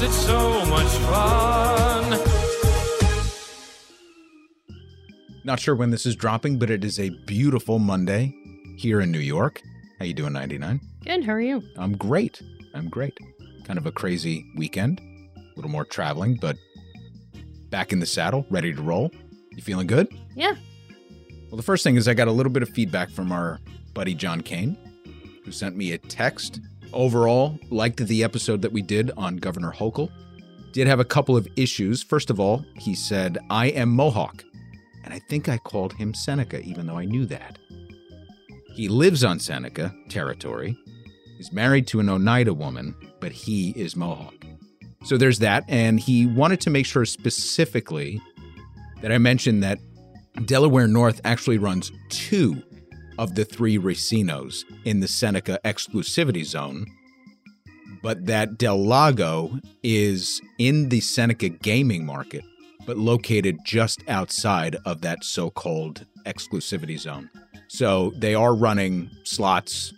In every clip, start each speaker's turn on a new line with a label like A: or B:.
A: Finding cues, it's so much fun.
B: Not sure when this is dropping, but it is a beautiful Monday here in New York. How you doing, 99?
C: Good. How are you?
B: I'm great. I'm great. Kind of a crazy weekend. A little more traveling, but back in the saddle, ready to roll. You feeling good?
C: Yeah.
B: Well, the first thing is I got a little bit of feedback from our buddy John Kane, who sent me a text. Overall, liked the episode that we did on Governor Hochul. Did have a couple of issues. First of all, he said, I am Mohawk. And I think I called him Seneca, even though I knew that. He lives on Seneca territory. He's married to an Oneida woman, but he is Mohawk. So there's that. And he wanted to make sure specifically that I mentioned that Delaware North actually runs two of the three racinos in the Seneca exclusivity zone, but that Del Lago is in the Seneca gaming market, but located just outside of that so called exclusivity zone. So they are running slots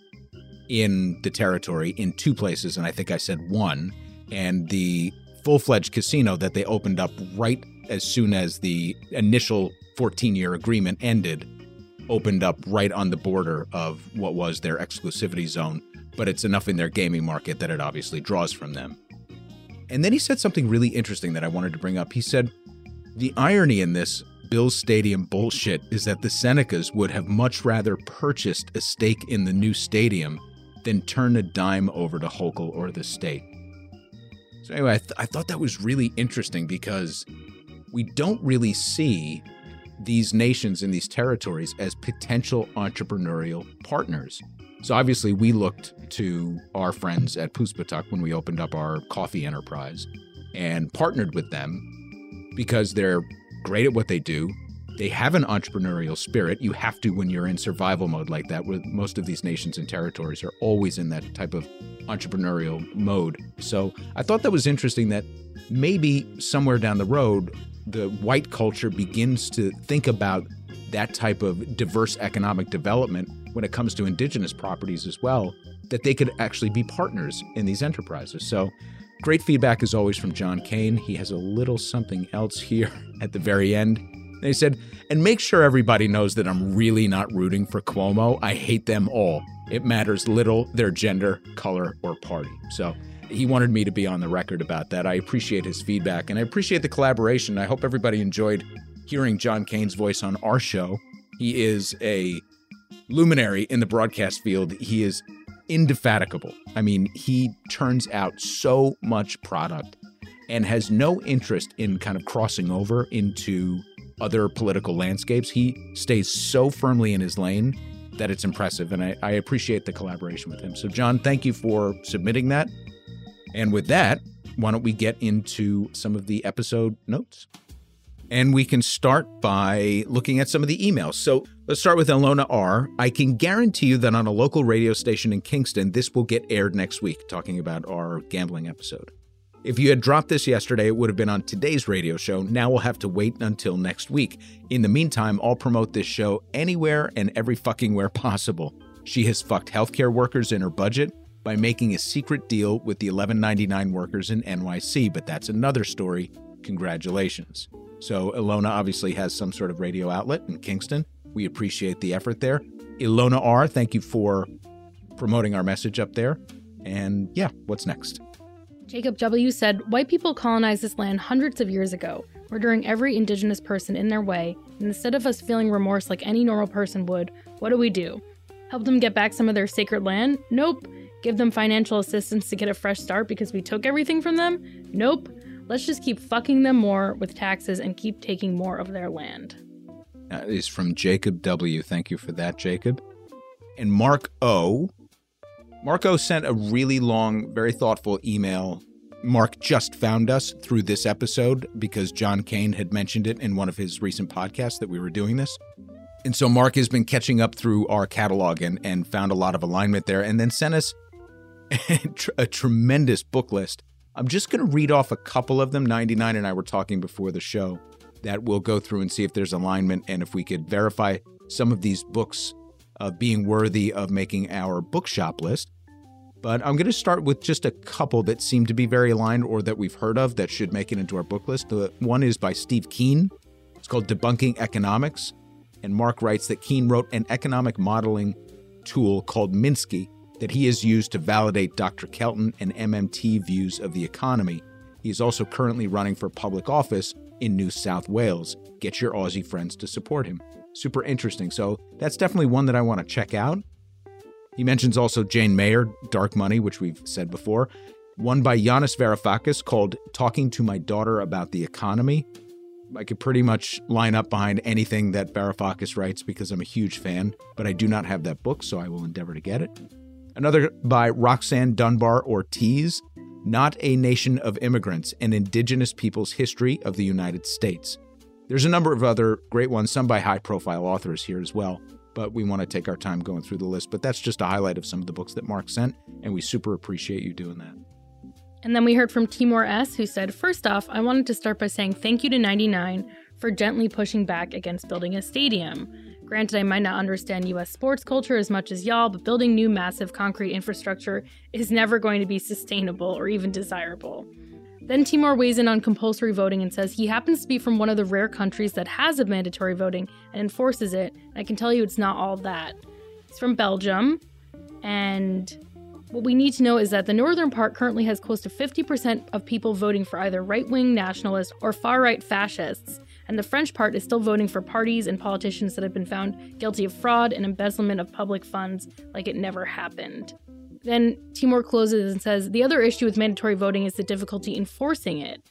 B: in the territory in two places, and I think I said one. And the full fledged casino that they opened up right as soon as the initial 14 year agreement ended opened up right on the border of what was their exclusivity zone, but it's enough in their gaming market that it obviously draws from them. And then he said something really interesting that I wanted to bring up. He said, The irony in this Bills Stadium bullshit is that the Senecas would have much rather purchased a stake in the new stadium than turn a dime over to Hochul or the state. So, anyway, I, th- I thought that was really interesting because we don't really see these nations and these territories as potential entrepreneurial partners. So obviously, we looked to our friends at Puspatuk when we opened up our coffee enterprise and partnered with them because they're great at what they do. They have an entrepreneurial spirit. You have to when you're in survival mode like that, where most of these nations and territories are always in that type of entrepreneurial mode. So I thought that was interesting that maybe somewhere down the road, the white culture begins to think about that type of diverse economic development when it comes to indigenous properties as well, that they could actually be partners in these enterprises. So, great feedback as always from John Kane. He has a little something else here at the very end. He said, and make sure everybody knows that I'm really not rooting for Cuomo. I hate them all. It matters little their gender, color, or party. So, he wanted me to be on the record about that. I appreciate his feedback and I appreciate the collaboration. I hope everybody enjoyed hearing John Kane's voice on our show. He is a luminary in the broadcast field. He is indefatigable. I mean, he turns out so much product and has no interest in kind of crossing over into other political landscapes. He stays so firmly in his lane that it's impressive. And I, I appreciate the collaboration with him. So, John, thank you for submitting that. And with that, why don't we get into some of the episode notes? And we can start by looking at some of the emails. So let's start with Ilona R. I can guarantee you that on a local radio station in Kingston, this will get aired next week, talking about our gambling episode. If you had dropped this yesterday, it would have been on today's radio show. Now we'll have to wait until next week. In the meantime, I'll promote this show anywhere and every fucking where possible. She has fucked healthcare workers in her budget by making a secret deal with the 1199 workers in NYC, but that's another story. Congratulations. So, Ilona obviously has some sort of radio outlet in Kingston. We appreciate the effort there. Ilona R., thank you for promoting our message up there. And yeah, what's next?
C: Jacob W. said White people colonized this land hundreds of years ago, murdering every indigenous person in their way, and instead of us feeling remorse like any normal person would, what do we do? Help them get back some of their sacred land? Nope. Give them financial assistance to get a fresh start because we took everything from them? Nope. Let's just keep fucking them more with taxes and keep taking more of their land.
B: That is from Jacob W. Thank you for that, Jacob. And Mark O. Mark O sent a really long, very thoughtful email. Mark just found us through this episode because John Kane had mentioned it in one of his recent podcasts that we were doing this. And so Mark has been catching up through our catalog and, and found a lot of alignment there and then sent us a tremendous book list. I'm just going to read off a couple of them. 99 and I were talking before the show that we'll go through and see if there's alignment and if we could verify some of these books uh, being worthy of making our bookshop list. But I'm going to start with just a couple that seem to be very aligned or that we've heard of that should make it into our book list. The one is by Steve Keen. It's called Debunking Economics. And Mark writes that Keen wrote an economic modeling tool called Minsky that he has used to validate Dr. Kelton and MMT views of the economy. He is also currently running for public office in New South Wales. Get your Aussie friends to support him. Super interesting. So that's definitely one that I want to check out. He mentions also Jane Mayer, Dark Money, which we've said before. One by Yanis Varoufakis called Talking to My Daughter About the Economy. I could pretty much line up behind anything that Varoufakis writes because I'm a huge fan, but I do not have that book, so I will endeavor to get it. Another by Roxanne Dunbar Ortiz, Not a Nation of Immigrants An Indigenous People's History of the United States. There's a number of other great ones, some by high profile authors here as well, but we want to take our time going through the list. But that's just a highlight of some of the books that Mark sent, and we super appreciate you doing that.
C: And then we heard from Timor S., who said, First off, I wanted to start by saying thank you to 99 for gently pushing back against building a stadium. Granted, I might not understand US sports culture as much as y'all, but building new massive concrete infrastructure is never going to be sustainable or even desirable. Then Timor weighs in on compulsory voting and says he happens to be from one of the rare countries that has a mandatory voting and enforces it. I can tell you it's not all that. He's from Belgium, and what we need to know is that the northern part currently has close to 50% of people voting for either right wing nationalists or far right fascists and the French part is still voting for parties and politicians that have been found guilty of fraud and embezzlement of public funds like it never happened. Then Timor closes and says the other issue with mandatory voting is the difficulty enforcing it.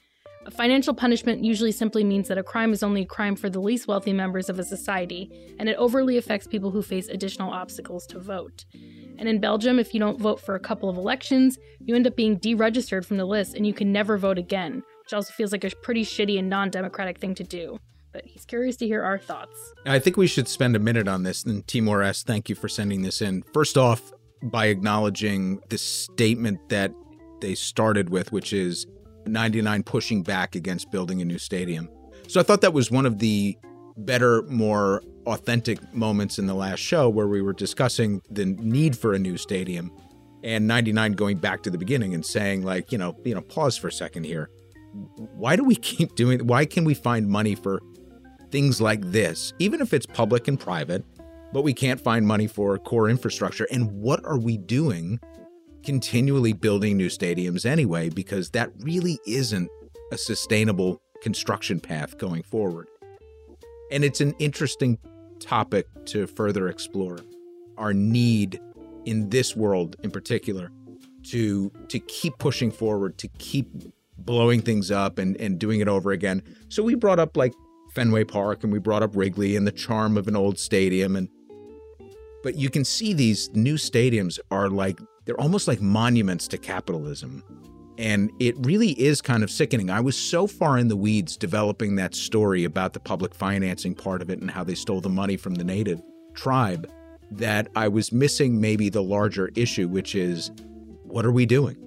C: A financial punishment usually simply means that a crime is only a crime for the least wealthy members of a society, and it overly affects people who face additional obstacles to vote. And in Belgium, if you don't vote for a couple of elections, you end up being deregistered from the list and you can never vote again, which also feels like a pretty shitty and non democratic thing to do. But he's curious to hear our thoughts.
B: I think we should spend a minute on this. And Timor S., thank you for sending this in. First off, by acknowledging the statement that they started with, which is 99 pushing back against building a new stadium. So I thought that was one of the better, more authentic moments in the last show where we were discussing the need for a new stadium and 99 going back to the beginning and saying like, you know, you know, pause for a second here why do we keep doing why can we find money for things like this even if it's public and private but we can't find money for core infrastructure? And what are we doing continually building new stadiums anyway because that really isn't a sustainable construction path going forward? And it's an interesting topic to further explore our need in this world in particular to to keep pushing forward to keep blowing things up and, and doing it over again. So we brought up like Fenway Park and we brought up Wrigley and the charm of an old stadium and but you can see these new stadiums are like they're almost like monuments to capitalism. And it really is kind of sickening. I was so far in the weeds developing that story about the public financing part of it and how they stole the money from the native tribe that I was missing maybe the larger issue, which is what are we doing?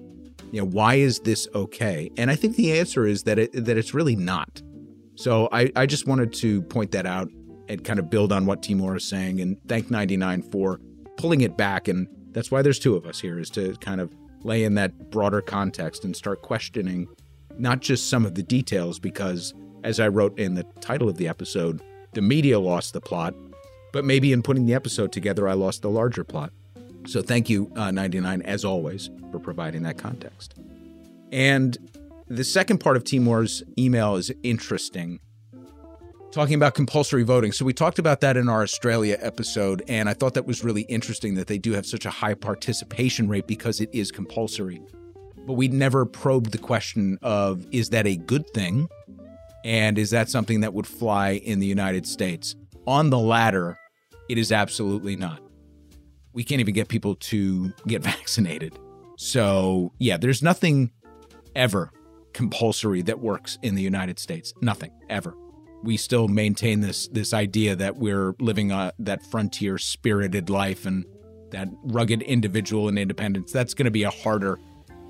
B: You know, why is this okay? And I think the answer is that it, that it's really not. So I, I just wanted to point that out and kind of build on what Timor is saying and thank 99 for pulling it back. And that's why there's two of us here is to kind of lay in that broader context and start questioning not just some of the details, because as I wrote in the title of the episode, the media lost the plot, but maybe in putting the episode together, I lost the larger plot. So thank you, uh, 99, as always, for providing that context. And the second part of Timor's email is interesting, talking about compulsory voting. So we talked about that in our Australia episode, and I thought that was really interesting that they do have such a high participation rate because it is compulsory. But we never probed the question of is that a good thing? And is that something that would fly in the United States? On the latter, it is absolutely not we can't even get people to get vaccinated. So, yeah, there's nothing ever compulsory that works in the United States. Nothing ever. We still maintain this this idea that we're living a, that frontier spirited life and that rugged individual and independence. That's going to be a harder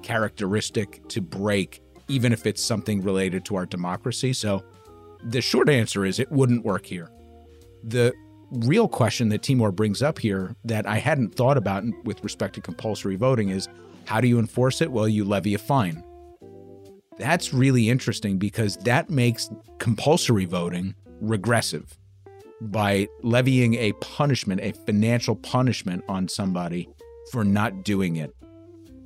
B: characteristic to break, even if it's something related to our democracy. So, the short answer is it wouldn't work here. The real question that Timor brings up here that I hadn't thought about with respect to compulsory voting is how do you enforce it? Well, you levy a fine. That's really interesting because that makes compulsory voting regressive by levying a punishment, a financial punishment on somebody for not doing it.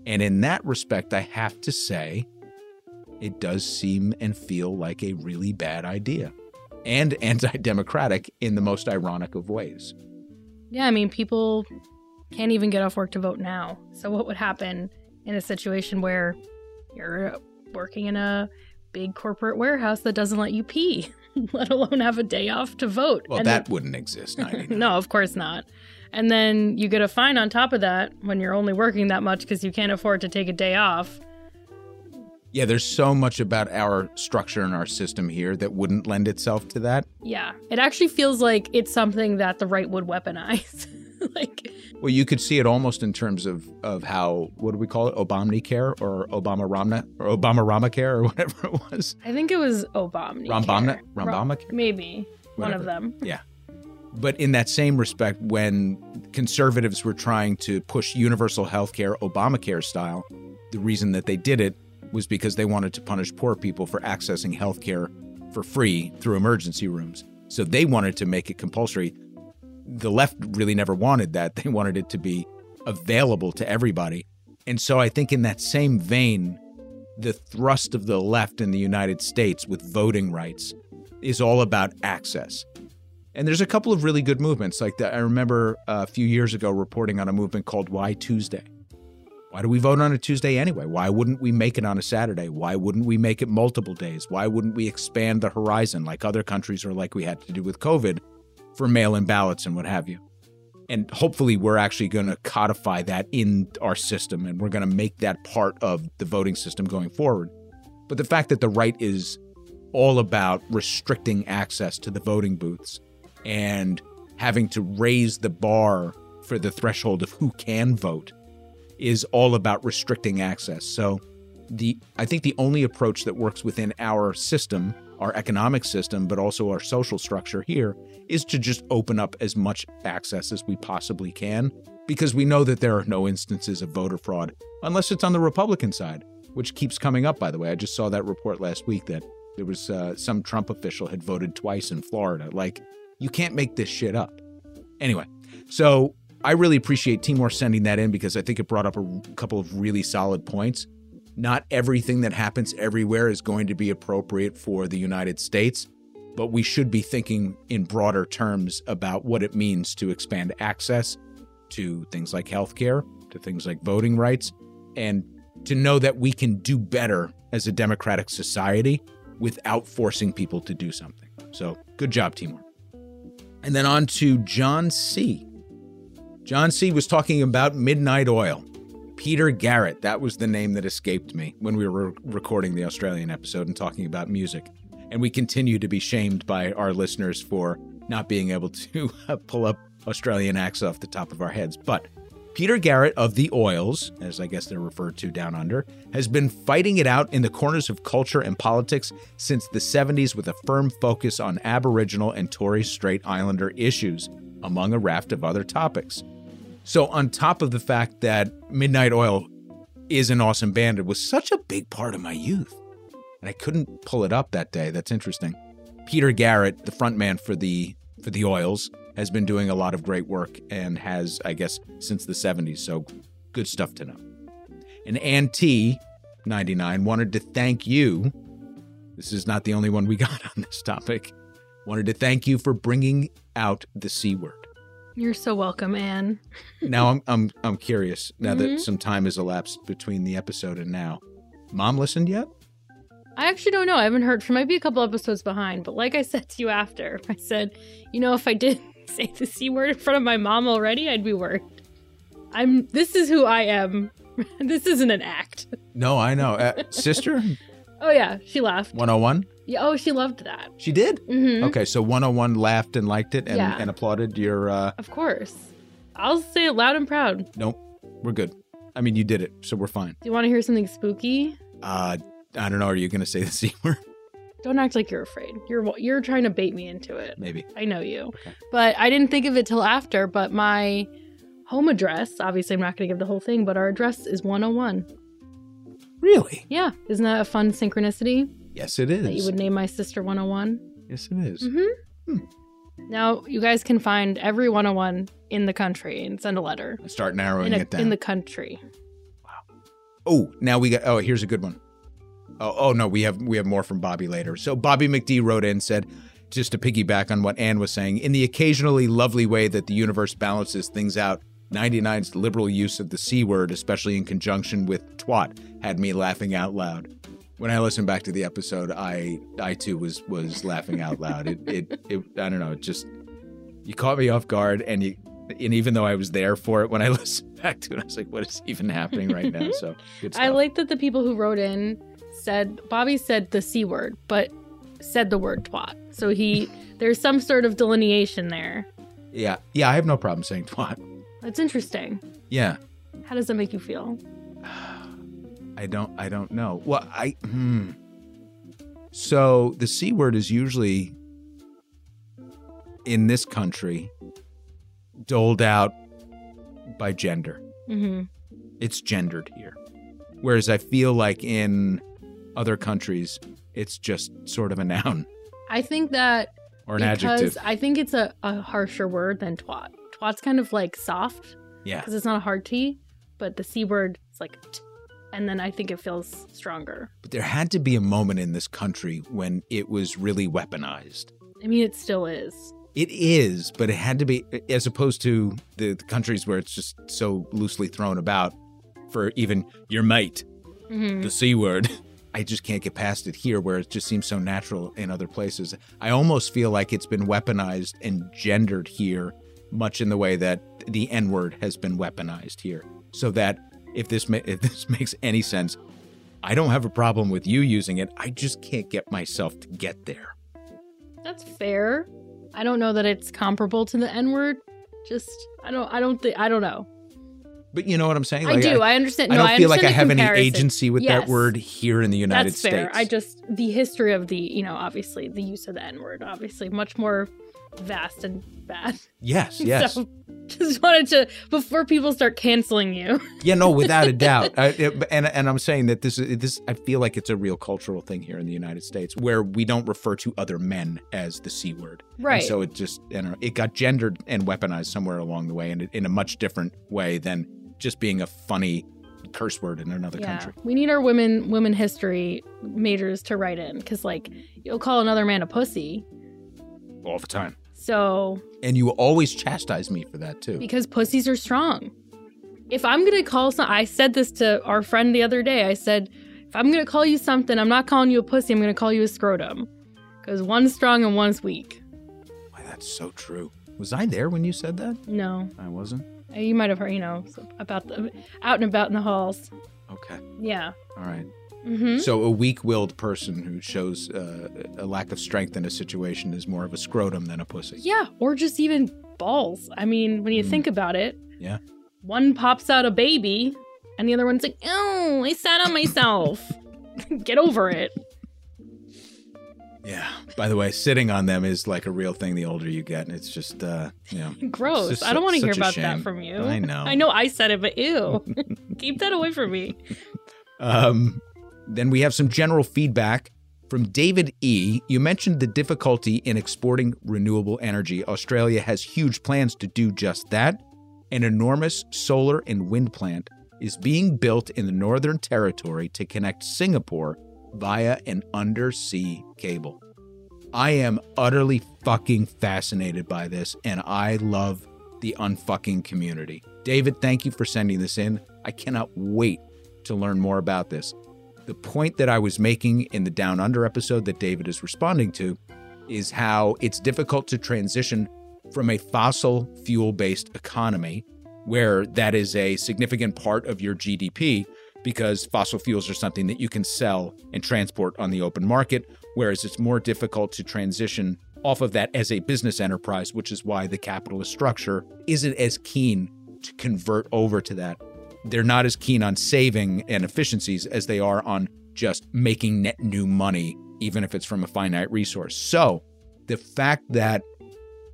B: And in that respect, I have to say, it does seem and feel like a really bad idea and anti democratic in the most ironic of ways.
C: Yeah, I mean, people can't even get off work to vote now. So, what would happen in a situation where you're working in a big corporate warehouse that doesn't let you pee, let alone have a day off to vote?
B: Well,
C: And
B: that
C: then-
B: wouldn't exist.
C: No, of course not. And then you get a fine on top of that when you're only working that much because you can't afford to take a day off.
B: Yeah, there's so much about our structure and our system here that wouldn't lend itself to that.
C: Yeah, it actually feels like it's something that the right would weaponize. like,
B: Well, you could see it almost in terms of of how what do we call it, Obamacare or Obama Ramna or Obama Ramacare or whatever it was.
C: I think it was Obama.
B: Rambamna- Rambamacare?
C: Maybe one of them.
B: Yeah. But in that same respect, when conservatives were trying to push universal health care, Obamacare style, the reason that they did it was because they wanted to punish poor people for accessing health care for free through emergency rooms. So they wanted to make it compulsory. The left really never wanted that. They wanted it to be available to everybody. And so I think, in that same vein, the thrust of the left in the United States with voting rights is all about access. And there's a couple of really good movements like that. I remember a few years ago reporting on a movement called Why Tuesday. Why do we vote on a Tuesday anyway? Why wouldn't we make it on a Saturday? Why wouldn't we make it multiple days? Why wouldn't we expand the horizon like other countries or like we had to do with COVID for mail in ballots and what have you? And hopefully, we're actually going to codify that in our system and we're going to make that part of the voting system going forward. But the fact that the right is all about restricting access to the voting booths and having to raise the bar for the threshold of who can vote is all about restricting access. So the I think the only approach that works within our system, our economic system, but also our social structure here is to just open up as much access as we possibly can because we know that there are no instances of voter fraud unless it's on the Republican side, which keeps coming up by the way. I just saw that report last week that there was uh, some Trump official had voted twice in Florida. Like you can't make this shit up. Anyway, so I really appreciate Timor sending that in because I think it brought up a couple of really solid points. Not everything that happens everywhere is going to be appropriate for the United States, but we should be thinking in broader terms about what it means to expand access to things like healthcare, to things like voting rights, and to know that we can do better as a democratic society without forcing people to do something. So, good job, Timor. And then on to John C. John C. was talking about Midnight Oil. Peter Garrett, that was the name that escaped me when we were recording the Australian episode and talking about music. And we continue to be shamed by our listeners for not being able to pull up Australian acts off the top of our heads. But Peter Garrett of the Oils, as I guess they're referred to down under, has been fighting it out in the corners of culture and politics since the 70s with a firm focus on Aboriginal and Torres Strait Islander issues, among a raft of other topics. So, on top of the fact that Midnight Oil is an awesome band, it was such a big part of my youth. And I couldn't pull it up that day. That's interesting. Peter Garrett, the frontman for the for the Oils, has been doing a lot of great work and has, I guess, since the 70s. So good stuff to know. And Ann T, 99, wanted to thank you. This is not the only one we got on this topic. Wanted to thank you for bringing out the C word.
C: You're so welcome, Anne.
B: Now I'm I'm I'm curious. Now that
C: Mhm.
B: some time has elapsed between the episode and now, Mom listened yet?
C: I actually don't know. I haven't heard. She might be a couple episodes behind. But like I said to you after, I said, you know, if I did say the c word in front of my mom already, I'd be worried. I'm. This is who I am. this isn't an act.
B: No, I know. Uh, sister,
C: Oh yeah, she laughed.
B: 101.
C: Yeah. Oh, she loved that.
B: She did.
C: hmm
B: Okay, so 101 laughed and liked it and,
C: Yeah.
B: and applauded your. uh
C: Of course. I'll say it loud and proud.
B: Nope, we're good. I mean, you did it, so we're fine.
C: Do you want to hear something spooky?
B: Uh, I don't know. Are you going to say the c word?
C: Don't act like you're afraid. You're you're trying to bait me into it.
B: Maybe.
C: I know you.
B: Okay.
C: But I didn't think of it till after. But my home address, obviously, I'm not going to give the whole thing, but our address is 101.
B: Really?
C: Yeah. Isn't that a fun synchronicity
B: Yes, it is.
C: that you would name my sister 101?
B: yes, it is.
C: Mm-hmm.
B: Hmm.
C: Now, you guys can find every 101 in the country and send a letter.
B: Start narrowing
C: In, a,
B: it down.
C: in the country. Wow.
B: Oh, now we got. Oh, here's a good one. Oh, oh no, we have we have more from Bobby later. So Bobby McD wrote in said, just to piggyback on what Anne was saying, in the occasionally lovely way that the universe balances things out. 99's liberal use of the c word, especially in conjunction with twat, had me laughing out loud. When I listened back to the episode, I I too was was laughing out loud. It it, it I don't know, it just you caught me off guard, and you and even though I was there for it, when I listened back to it, I was like, "What is even happening right now?" So.
C: I like that the people who wrote in said, Bobby said the C word, but said the word twat. So he, there's some sort of delineation there.
B: Yeah, yeah, I have no problem saying twat.
C: That's interesting.
B: Yeah,
C: How does that make you feel?
B: I don't, I don't know. Well, I, hmm. So the c word is usually in this country doled out by gender.
C: hmm
B: It's gendered here, whereas I feel like in other countries it's just sort of a noun
C: I think that
B: or an
C: because
B: adjective.
C: I think it's a, a harsher word than twat. Twat's kind of like soft
B: Yeah,
C: because it's not a hard T, but the C word is like t, and then I think it feels stronger.
B: but there had to be a moment in this country when it was really weaponized.
C: I mean, it still is.
B: It is, but it had to be as opposed to the, the countries where it's just so loosely thrown about for even your mate,
C: hmm
B: the C word. I just can't get past it here where it just seems so natural in other places. I almost feel like it's been weaponized and gendered here, much in the way that the N word has been weaponized here. So that if this ma- if this makes any sense, I don't have a problem with you using it. I just can't get myself to get there.
C: That's fair. I don't know that it's comparable to the N word. Just I don't I don't think I don't know.
B: But you know what I'm saying?
C: I do. I, understand.
B: I don't feel like I have any agency with that word here in the United
C: That's fair.
B: States.
C: I just the history of the you know obviously the use of the N word obviously much more vast and bad.
B: yes, yes,
C: So just wanted to before people start canceling you.
B: yeah, no, without a doubt. I, it- and and I'm saying that this is this. I feel like it's a real cultural thing here in the United States where we don't refer to other men as the c word. And
C: Right.
B: so it just know, it got gendered and weaponized somewhere along the way, and in a much different way than just being a funny curse word in another
C: yeah.
B: country.
C: We need our women women history majors to write in cuz like you'll call another man a pussy.
B: All the time.
C: So,
B: And you always chastise me for that too.
C: because pussies are strong. If I'm going to call some I said this to our friend the other day. I said if I'm going to call you something, I'm not calling you a pussy. I'm going to call you a scrotum. Cuz one's strong and one's weak.
B: Why, that's so true. Was I there when you said that?
C: No.
B: I wasn't.
C: You might have heard, you know, about the out and about in the halls.
B: Okay.
C: Yeah.
B: All right.
C: Hmm
B: So a weak-willed person who shows uh, a lack of strength in a situation is more of a scrotum than a pussy.
C: Yeah, or just even balls. I mean, when you
B: Mm.
C: think about it,
B: Yeah.
C: one pops out a baby, and the other one's like, "Oh, I sat on myself." Get over it.
B: Yeah. By the way, sitting on them is like a real thing. The older you get, and it's just uh, you know,
C: Gross. I don't want to hear about that from you.
B: I know.
C: I know I said it, but ew. Keep that away from me.
B: Um, then we have some general feedback from David E. You mentioned the difficulty in exporting renewable energy. Australia has huge plans to do just that. An enormous solar and wind plant is being built in the Northern Territory to connect Singapore via an undersea cable. I am utterly fucking fascinated by this, and I love the unfucking community. David, thank you for sending this in. I cannot wait to learn more about this. The point that I was making in the Down Under episode that David is responding to is how it's difficult to transition from a fossil fuel based economy, where that is a significant part of your GDP, because fossil fuels are something that you can sell and transport on the open market, whereas it's more difficult to transition off of that as a business enterprise, which is why the capitalist structure isn't as keen to convert over to that they're not as keen on saving and efficiencies as they are on just making net new money even if it's from a finite resource. So the fact that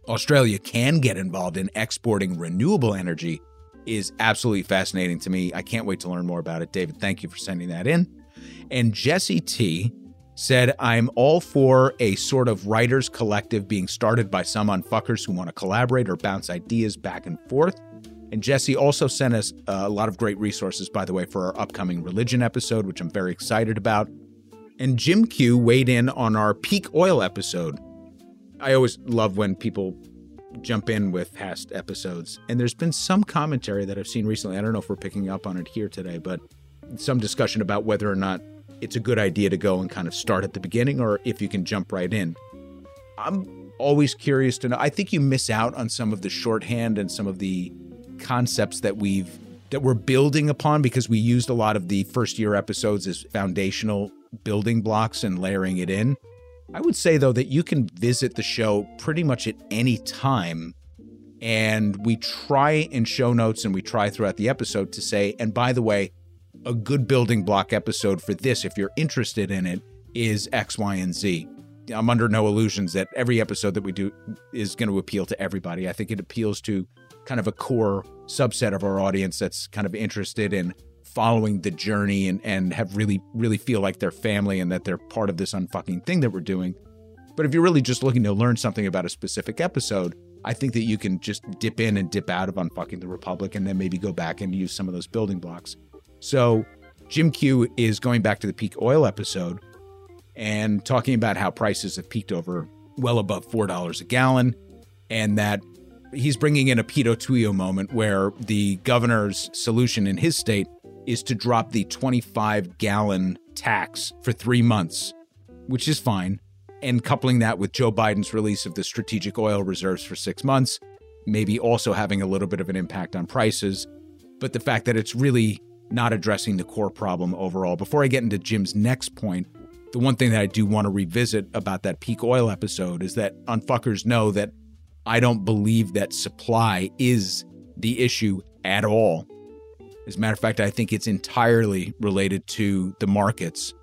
B: Australia can get involved in exporting renewable energy is absolutely fascinating to me. I can't wait to learn more about it. David, thank you for sending that in. And Jesse T said, I'm all for a sort of writers collective being started by some unfuckers who want to collaborate or bounce ideas back and forth. And Jesse also sent us uh, a lot of great resources, by the way, for our upcoming religion episode, which I'm very excited about. And Jim Q weighed in on our peak oil episode. I always love when people jump in with past episodes. And there's been some commentary that I've seen recently. I don't know if we're picking up on it here today, but some discussion about whether or not it's a good idea to go and kind of start at the beginning or if you can jump right in. I'm always curious to know. I think you miss out on some of the shorthand and some of the concepts that we've that we're building upon because we used a lot of the first year episodes as foundational building blocks and layering it in. I would say though that you can visit the show pretty much at any time and we try in show notes and we try throughout the episode to say and by the way a good building block episode for this, if you're interested in it, is X, Y, and Z. I'm under no illusions that every episode that we do is going to appeal to everybody. I think it appeals to kind of a core subset of our audience that's kind of interested in following the journey and, and have really, really feel like they're family and that they're part of this unfucking thing that we're doing. But if you're really just looking to learn something about a specific episode, I think that you can just dip in and dip out of Unfucking the Republic and then maybe go back and use some of those building blocks. So Jim Q is going back to the peak oil episode and talking about how prices have peaked over well above $4 a gallon and that he's bringing in a Pito Tuyo moment where the governor's solution in his state is to drop the 25 gallon tax for three months, which is fine. And coupling that with Joe Biden's release of the strategic oil reserves for six months, maybe also having a little bit of an impact on prices. But the fact that it's really not addressing the core problem overall. Before I get into Jim's next point, the one thing that I do want to revisit about that peak oil episode is that unfuckers know that I don't believe that supply is the issue at all. As a matter of fact, I think it's entirely related to the markets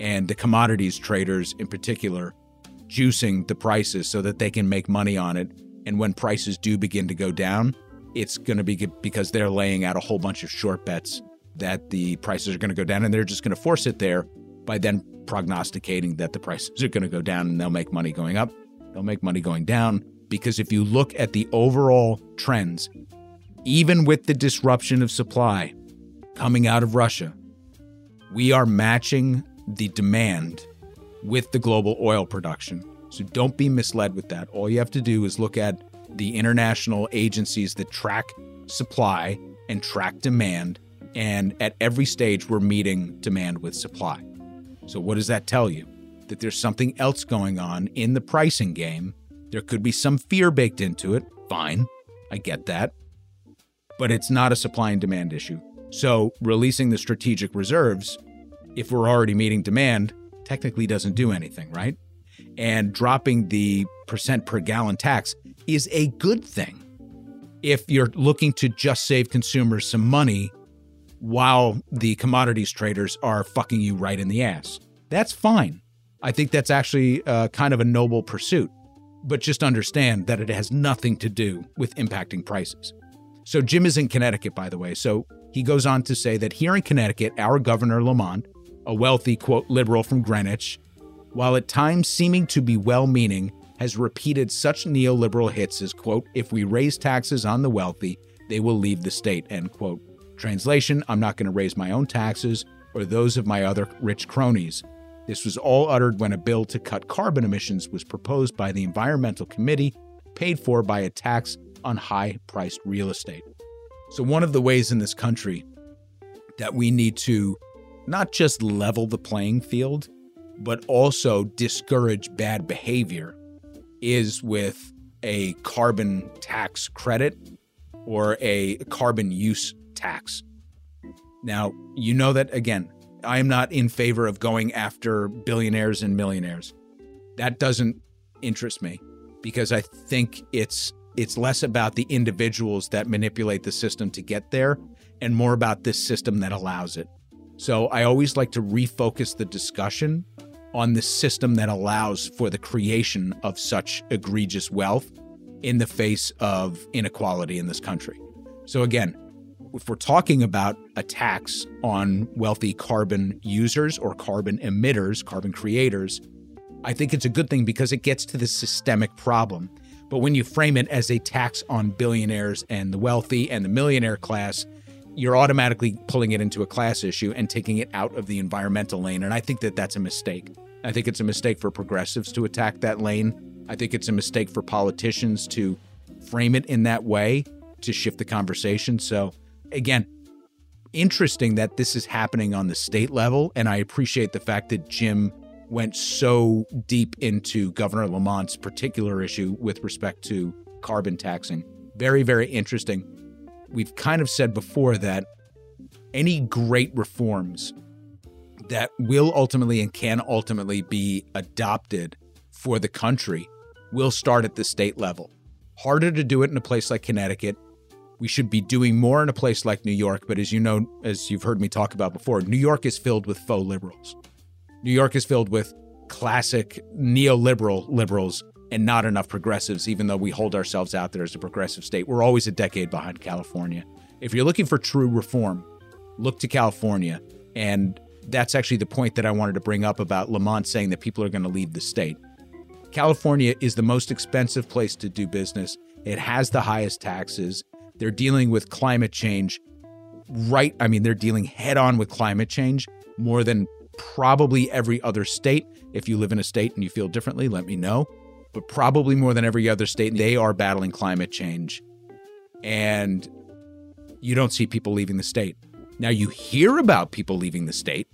B: and the commodities traders in particular juicing the prices so that they can make money on it. And when prices do begin to go down, it's going to be because they're laying out a whole bunch of short bets that the prices are going to go down and they're just going to force it there by then prognosticating that the prices are going to go down and they'll make money going up. They'll make money going down because if you look at the overall trends, even with the disruption of supply coming out of Russia, we are matching the demand with the global oil production. So don't be misled with that. All you have to do is look at the international agencies that track supply and track demand and at every stage, we're meeting demand with supply. So, what does that tell you? That there's something else going on in the pricing game. There could be some fear baked into it. Fine. I get that. But it's not a supply and demand issue. So, releasing the strategic reserves, if we're already meeting demand, technically doesn't do anything, right? And dropping the percent per gallon tax is a good thing. If you're looking to just save consumers some money while the commodities traders are fucking you right in the ass. That's fine. I think that's actually uh, kind of a noble pursuit. But just understand that it has nothing to do with impacting prices. So, Jim is in Connecticut, by the way. So, he goes on to say that here in Connecticut, our governor, Lamont, a wealthy, quote, liberal from Greenwich, while at times seeming to be well meaning, has repeated such neoliberal hits as, quote, if we raise taxes on the wealthy, they will leave the state, end quote. Translation I'm not going to raise my own taxes or those of my other rich cronies. This was all uttered when a bill to cut carbon emissions was proposed by the Environmental Committee, paid for by a tax on high priced real estate. So, one of the ways in this country that we need to not just level the playing field, but also discourage bad behavior is with a carbon tax credit or a carbon use tax. Now, you know that, again, I am not in favor of going after billionaires and millionaires. That doesn't interest me because I think it's it's less about the individuals that manipulate the system to get there and more about this system that allows it. So I always like to refocus the discussion on the system that allows for the creation of such egregious wealth in the face of inequality in this country. So, again, if we're talking about a tax on wealthy carbon users or carbon emitters, carbon creators, I think it's a good thing because it gets to the systemic problem. But when you frame it as a tax on billionaires and the wealthy and the millionaire class, you're automatically pulling it into a class issue and taking it out of the environmental lane. And I think that that's a mistake. I think it's a mistake for progressives to attack that lane. I think it's a mistake for politicians to frame it in that way to shift the conversation. So, again, interesting that this is happening on the state level. And I appreciate the fact that Jim went so deep into Governor Lamont's particular issue with respect to carbon taxing. Very, very interesting. We've kind of said before that any great reforms that will ultimately and can ultimately be adopted for the country will start at the state level. Harder to do it in a place like Connecticut. We should be doing more in a place like New York, but as you know, as you've heard me talk about before, New York is filled with faux liberals. New York is filled with classic neoliberal liberals and not enough progressives, even though we hold ourselves out there as a progressive state. We're always a decade behind California. If you're looking for true reform, look to California. And that's actually the point that I wanted to bring up about Lamont saying that people are going to leave the state. California is the most expensive place to do business. It has the highest taxes. They're dealing with climate change right. I mean, they're dealing head on with climate change more than probably every other state. If you live in a state and you feel differently, let me know. But probably more than every other state, they are battling climate change. And you don't see people leaving the state. Now, you hear about people leaving the state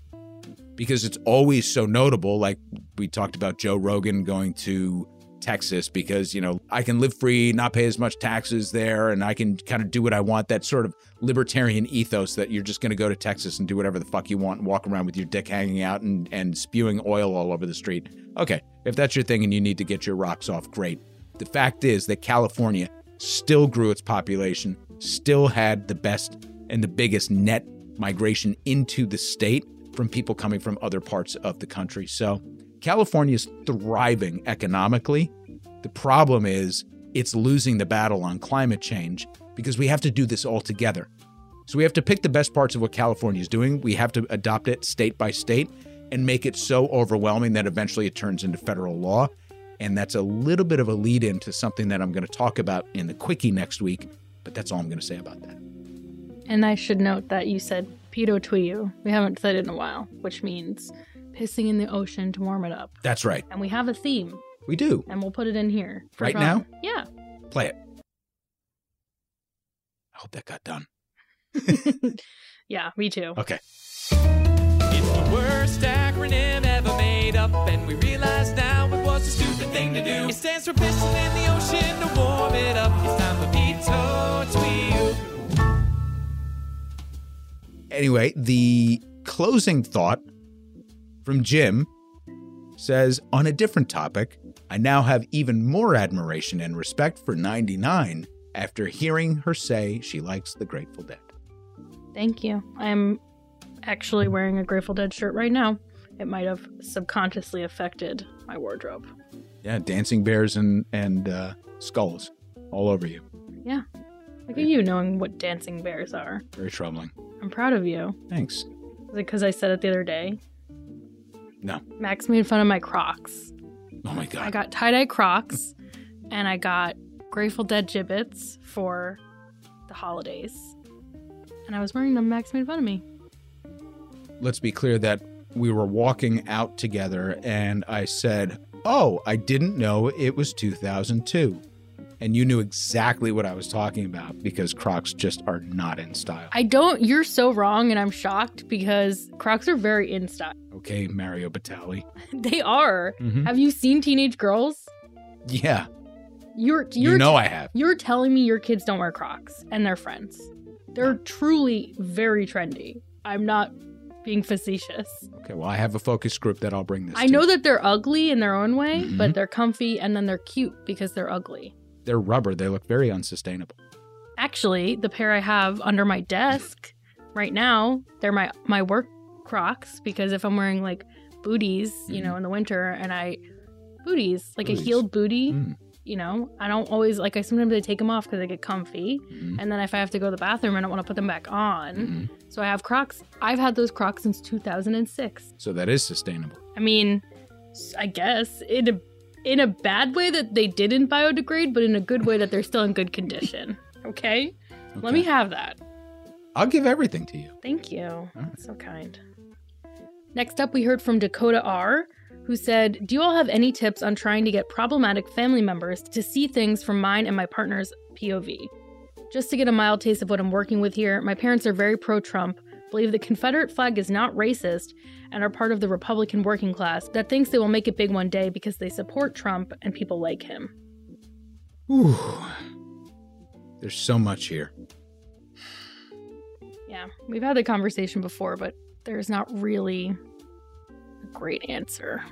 B: because it's always so notable. Like we talked about Joe Rogan going to Texas because, you know, I can live free, not pay as much taxes there, and I can kind of do what I want. That sort of libertarian ethos that you're just going to go to Texas and do whatever the fuck you want and walk around with your dick hanging out and, and spewing oil all over the street. Okay, if that's your thing and you need to get your rocks off, great. The fact is that California still grew its population, still had the best and the biggest net migration into the state from people coming from other parts of the country. So California is thriving economically. The problem is it's losing the battle on climate change because we have to do this all together. So we have to pick the best parts of what California is doing. We have to adopt it state by state and make it so overwhelming that eventually it turns into federal law. And that's a little bit of a lead in to something that I'm going to talk about in the quickie next week. But that's all I'm going to say about that.
C: And I should note that you said Pito Tuyo. We haven't said it in a while, which means pissing in the ocean to warm it up.
B: That's right.
C: And we have a theme,
B: We do.
C: and we'll put it in here.
B: Right
C: fun.
B: now?
C: Yeah.
B: Play it. I hope that got done.
C: yeah, me too.
B: Okay.
A: It's the worst acronym ever made up, and we realize now it was a stupid thing to do. It stands for pissing in the ocean to warm it up. It's time for Pito Tweet.
B: Anyway, the closing thought from Jim says on a different topic, I now have even more admiration and respect for 99 after hearing her say she likes the Grateful Dead.
C: Thank you. I'm actually wearing a Grateful Dead shirt right now. It might have subconsciously affected my wardrobe.
B: Yeah, dancing bears and and uh, skulls all over you.
C: Yeah, look at you knowing what dancing bears are.
B: Very troubling.
C: I'm proud of you.
B: Thanks.
C: Is it because I said it the other day?
B: No.
C: Max made fun of my Crocs.
B: Oh my god.
C: I got tie dye Crocs and I got Grateful Dead Jibbitz for the holidays. And I was wearing them. Max made fun of me.
B: Let's be clear that we were walking out together and I said, "Oh, I didn't know it was 2002." And you knew exactly what I was talking about because Crocs just are not in style.
C: I don't, you're so wrong, and I'm shocked because Crocs are very in style.
B: Okay, Mario Batali.
C: They are.
B: Mhm.
C: Have you seen teenage girls?
B: Yeah,
C: You're, you're
B: you know I have.
C: You're telling me your kids don't wear Crocs and they're friends. They're truly very trendy. I'm not being facetious.
B: Okay, well, I have a focus group that I'll bring this.
C: I
B: to.
C: know that they're ugly in their own way,
B: Mhm.
C: but they're comfy and then they're cute because they're ugly.
B: They're rubber. They look very unsustainable.
C: Actually, the pair I have under my desk right now, they're my my work Crocs because if I'm wearing like booties, you
B: Mm-hmm.
C: know, in the winter, and I booties like
B: Booties.
C: a heeled booty.
B: Mm.
C: You know, I don't always like. I sometimes I take them off because they get comfy,
B: Mhm.
C: and then if I have to go to the bathroom, I don't want to put them back on.
B: Mhm.
C: So I have Crocs. I've had those Crocs since 2006.
B: So that is sustainable.
C: I mean, I guess a in a bad way that they didn't biodegrade, but in a good way that they're still in good condition. Okay, let me have that.
B: I'll give everything to you.
C: Thank you.
B: right.
C: So kind. Next up, we heard from Dakota R, who said, Do you all have any tips on trying to get problematic family members to see things from mine and my partner's POV? Just to get a mild taste of what I'm working with here, my parents are very pro Trump, believe the Confederate flag is not racist, and are part of the Republican working class that thinks they will make it big one day because they support Trump and people like him.
B: Whew. There's so much here.
C: Yeah, we've had the conversation before, but there's not really a great answer.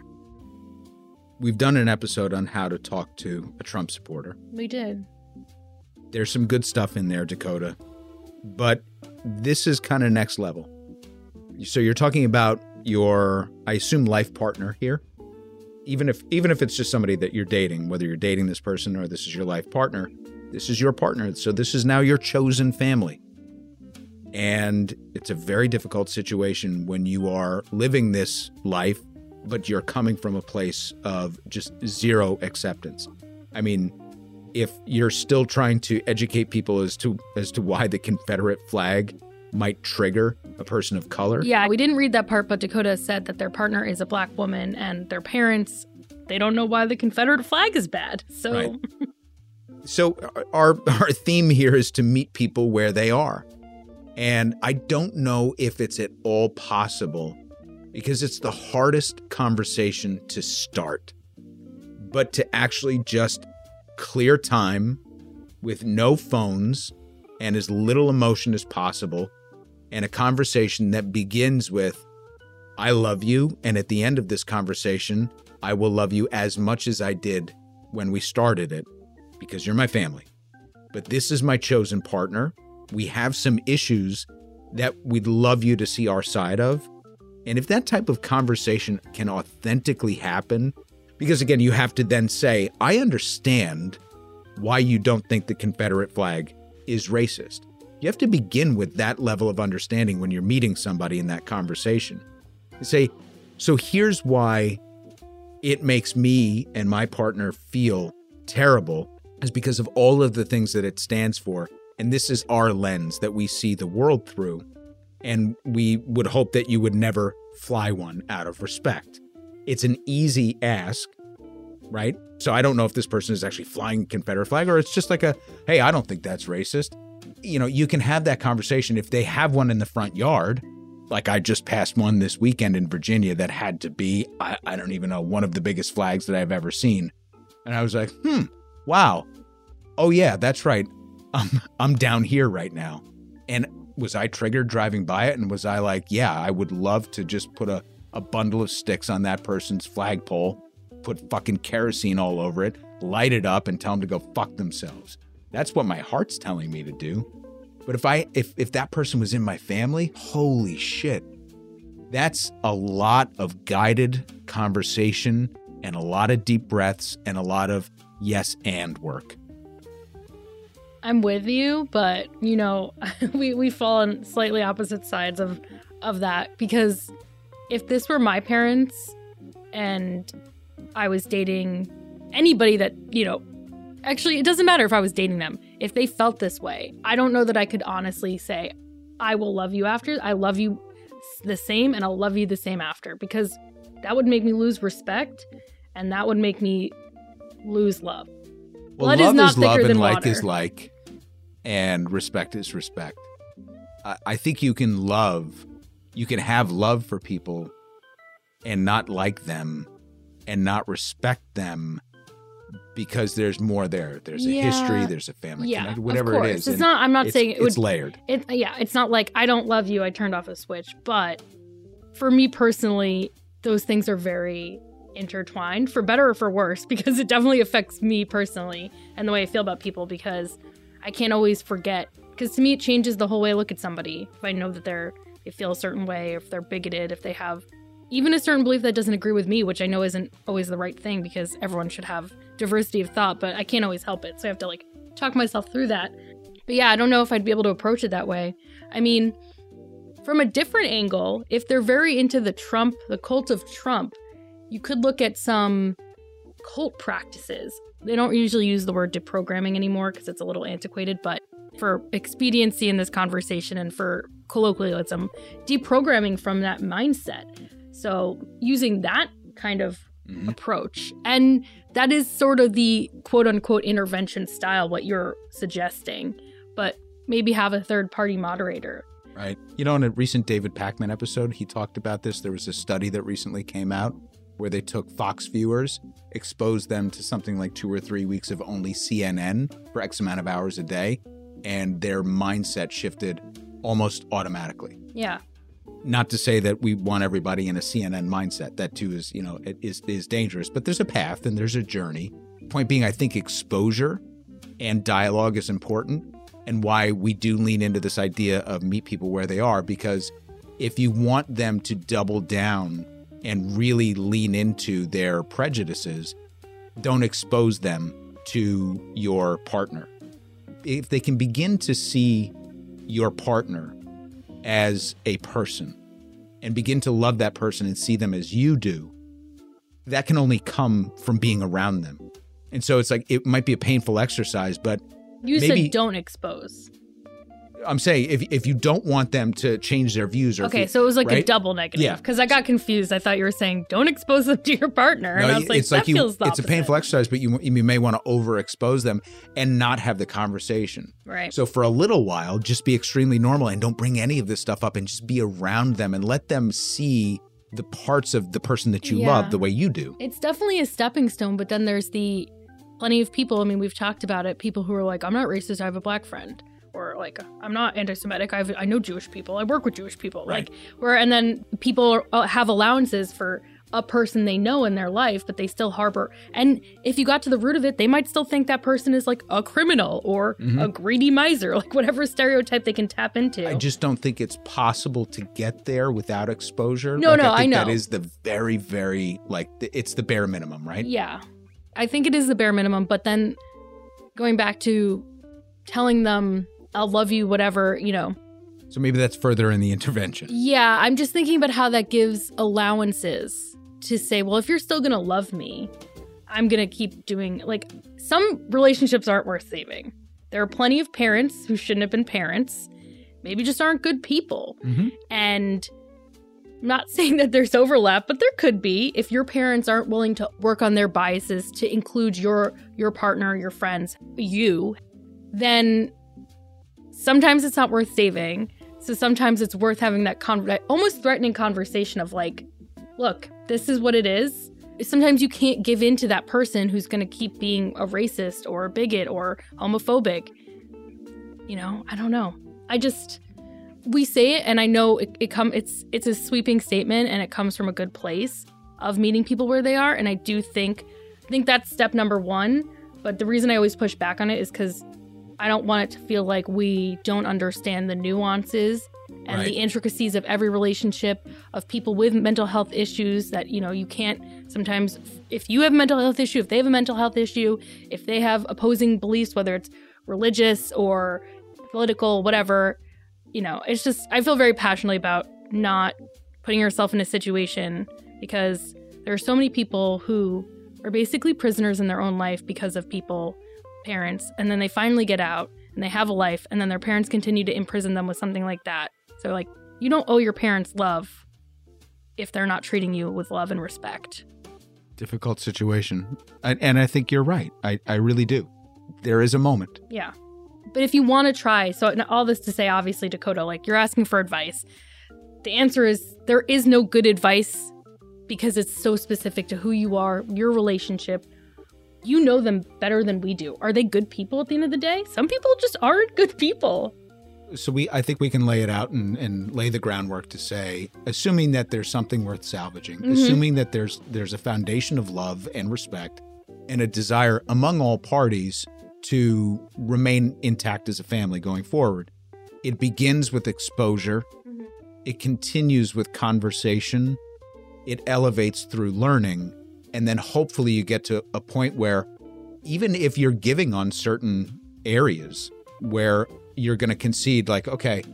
B: We've done an episode on how to talk to a Trump supporter.
C: We did.
B: There's some good stuff in there, Dakota. But this is kind of next level. So you're talking about your, I assume, life partner here. Even if even if it's just somebody that you're dating, whether you're dating this person or this is your life partner, this is your partner. So this is now your chosen family. And it's a very difficult situation when you are living this life, but you're coming from a place of just zero acceptance. I mean, if you're still trying to educate people as to as to why the Confederate flag might trigger a person of color.
C: Yeah, we didn't read that part, but Dakota said that their partner is a black woman and their parents, they don't know why the Confederate flag is bad. So,
B: Right. So uh, our our theme here is to meet people where they are. And I don't know if it's at all possible because it's the hardest conversation to start. But to actually just clear time with no phones and as little emotion as possible and a conversation that begins with I love you and at the end of this conversation I will love you as much as I did when we started it because you're my family. But this is my chosen partner. We have some issues that we'd love you to see our side of. And if that type of conversation can authentically happen, because again, you have to then say, I understand why you don't think the Confederate flag is racist. You have to begin with that level of understanding when you're meeting somebody in that conversation. You say, so here's why it makes me and my partner feel terrible is because of all of the things that it stands for. And this is our lens that we see the world through. And we would hope that you would never fly one out of respect. It's an easy ask, right? So I don't know if this person is actually flying Confederate flag or it's just like a, hey, I don't think that's racist. You know, you can have that conversation if they have one in the front yard. Like I just passed one this weekend in Virginia that had to be, I, I don't even know, one of the biggest flags that I've ever seen. And I was like, hmm, wow. Oh yeah, that's right. I'm I'm down here right now. And was I triggered driving by it? And was I like, yeah, I would love to just put a, a bundle of sticks on that person's flagpole, put fucking kerosene all over it, light it up, and tell them to go fuck themselves. That's what my heart's telling me to do. But if I if if that person was in my family, holy shit. That's a lot of guided conversation and a lot of deep breaths and a lot of yes and work.
C: I'm with you, but you know, we we fall on slightly opposite sides of of that because if this were my parents and I was dating anybody that, you know, actually it doesn't matter if I was dating them. If they felt this way, I don't know that I could honestly say I will love you after. I love you the same and I'll love you the same after because that would make me lose respect and that would make me lose love.
B: Well,
C: Blood is
B: love
C: not
B: is love and
C: than
B: like
C: water.
B: is like, and respect is respect. I, I think you can love, you can have love for people and not like them and not respect them because there's more there. There's a history, there's a family
C: Yeah,
B: connection,
C: of
B: whatever
C: course.
B: it is.
C: It's
B: and
C: not- I'm not
B: it's-
C: saying it
B: it's
C: would-
B: layered.
C: It yeah, it's not like I don't love you, I turned off a switch, but for me personally, those things are very intertwined for better or for worse because it definitely affects me personally and the way I feel about people because I can't always forget because to me it changes the whole way I look at somebody. If I know that they're they feel a certain way, if they're bigoted, if they have even a certain belief that doesn't agree with me, which I know isn't always the right thing because everyone should have diversity of thought, but I can't always help it. So I have to like talk myself through that. But yeah, I don't know if I'd be able to approach it that way. I mean, from a different angle, if they're very into the Trump, the cult of Trump, you could look at some cult practices. They don't usually use the word deprogramming anymore because it's a little antiquated, but for expediency in this conversation and for colloquialism, deprogramming from that mindset. So using that kind of
B: Mhm.
C: approach. And that is sort of the quote unquote intervention style, what you're suggesting, but maybe have a third party moderator.
B: Right. You know, in a recent David Pakman episode, he talked about this. There was a study that recently came out where they took Fox viewers, exposed them to something like two or three weeks of only CNN for X amount of hours a day, and their mindset shifted almost automatically.
C: Yeah.
B: Not to say that we want everybody in a CNN mindset. That too is, you know, it is is dangerous. But there's a path and there's a journey. Point being, I think exposure and dialogue is important, and why we do lean into this idea of meet people where they are. Because if you want them to double down and really lean into their prejudices, don't expose them to your partner. If they can begin to see your partner as a person and begin to love that person and see them as you do, that can only come from being around them. And so it's like it might be a painful exercise, but
C: You
B: Maybe-
C: said don't expose.
B: I'm saying if if you don't want them to change their views or
C: Okay, so it was like a double negative.
B: Yeah.
C: Because I got confused. I thought you were saying don't expose them to your partner. and I was like,
B: it's
C: that
B: like you
C: feels
B: it's a painful exercise, but you you may want to overexpose them and not have the conversation.
C: Right.
B: So for a little while, just be extremely normal and don't bring any of this stuff up and just be around them and let them see the parts of the person that you
C: Yeah.
B: love the way you do.
C: It's definitely a stepping stone, but then there's the plenty of people. I mean, we've talked about it. People who are like, I'm not racist. I have a black friend. Or like, I'm not anti-Semitic. I have, I know Jewish people. I work with Jewish people.
B: Right.
C: Like, where and then people are, uh, have allowances for a person they know in their life, but they still harbor. And if you got to the root of it, they might still think that person is like a criminal or
B: Mhm.
C: a greedy miser, like whatever stereotype they can tap into.
B: I just don't think it's possible to get there without exposure.
C: No,
B: Like,
C: no,
B: I
C: I know.
B: that is the very, very like the- it's the bare minimum, right?
C: Yeah. I think it is the bare minimum, but then going back to telling them I'll love you whatever, you know.
B: So maybe that's further in the intervention.
C: Yeah, I'm just thinking about how that gives allowances to say, well, if you're still going to love me, I'm going to keep doing like some relationships aren't worth saving. There are plenty of parents who shouldn't have been parents, maybe just aren't good people.
B: Mhm.
C: And I'm not saying that there's overlap, but there could be if your parents aren't willing to work on their biases to include your your partner, your friends, you, then sometimes it's not worth saving. So sometimes it's worth having that con- almost threatening conversation of like, look, this is what it is. Sometimes you can't give in to that person who's going to keep being a racist or a bigot or homophobic. You know, I don't know. I just we say it and I know it, it come it's it's a sweeping statement and it comes from a good place of meeting people where they are and I do think I think that's step number 1, but the reason I always push back on it is cuz I don't want it to feel like we don't understand the nuances and
B: Right.
C: the intricacies of every relationship of people with mental health issues that you know you can't sometimes if you have a mental health issue if they have a mental health issue if they have opposing beliefs whether it's religious or political whatever you know it's just i feel very passionately about not putting yourself in a situation because there are so many people who are basically prisoners in their own life because of people parents and then they finally get out and they have a life and then their parents continue to imprison them with something like that so like you don't owe your parents love if they're not treating you with love and respect
B: Difficult situation. And, and I think you're right. I, I really do. There is a moment.
C: yeah but if you want to try so all this to say obviously dakota like you're asking for advice the answer is there is no good advice because it's so specific to who you are your relationship you know them better than we do are they good people at the end of the day some people just aren't good people
B: So we I think we can lay it out and, and lay the groundwork to say, assuming that there's something worth salvaging,
C: Mhm.
B: assuming that there's there's a foundation of love and respect and a desire among all parties to remain intact as a family going forward. It begins with exposure.
C: Mhm.
B: It continues with conversation. it elevates through learning. And then hopefully you get to a point where even if you're giving on certain areas where you're going to concede, like, okay,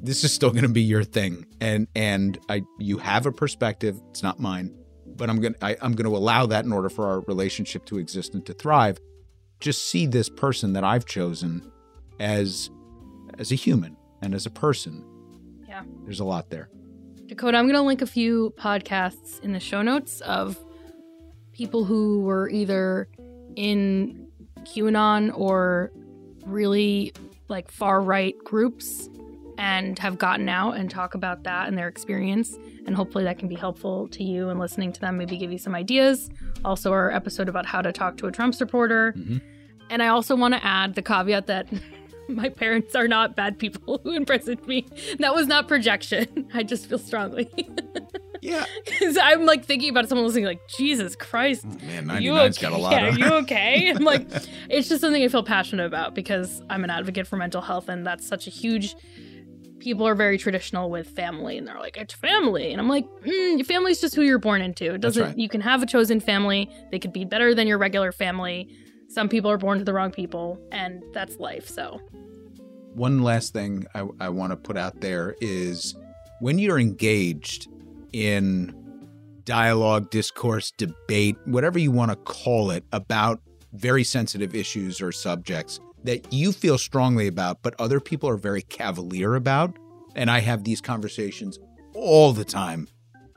B: this is still going to be your thing, and and I you have a perspective. It's not mine, but I'm gonna I, I'm going to allow that in order for our relationship to exist and to thrive. Just see this person that I've chosen as as a human and as a person.
C: Yeah.
B: There's a lot there.
C: Dakota, I'm going to link a few podcasts in the show notes of people who were either in QAnon or really like far right groups and have gotten out and talk about that and their experience. And hopefully that can be helpful to you and listening to them, maybe give you some ideas. Also, our episode about how to talk to a Trump supporter.
B: Mhm.
C: And I also want to add the caveat that my parents are not bad people who imprisoned me. That was not projection. I just feel strongly.
B: Yeah.
C: Because I'm like thinking about someone listening, like, Jesus Christ.
B: Man,
C: Are you
B: 99's
C: okay?
B: got a lot of
C: Are you okay? I'm like, it's just something I feel passionate about because I'm an advocate for mental health, and that's such a huge. People are very traditional with family, and they're like, it's family, and I'm like, mm, your family's just who you're born into. It doesn't.
B: right.
C: You can have a chosen family. They could be better than your regular family. Some people are born to the wrong people, and that's life. So
B: One last thing I, I want to put out there is when you're engaged in dialogue, discourse, debate, whatever you want to call it, about very sensitive issues or subjects that you feel strongly about, but other people are very cavalier about. And I have these conversations all the time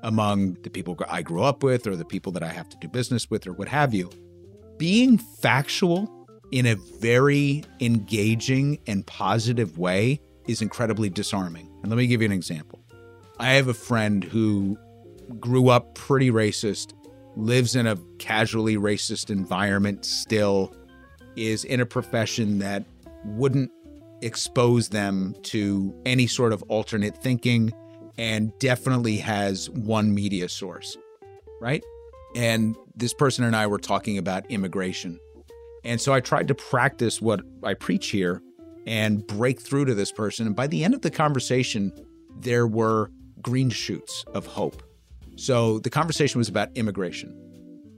B: among the people I grew up with or the people that I have to do business with or what have you. Being factual in a very engaging and positive way is incredibly disarming. And let me give you an example. I have a friend who grew up pretty racist, lives in a casually racist environment still, is in a profession that wouldn't expose them to any sort of alternate thinking and definitely has one media source, right? And this person and I were talking about immigration. And so I tried to practice what I preach here and break through to this person. And by the end of the conversation, there were green shoots of hope. So the conversation was about immigration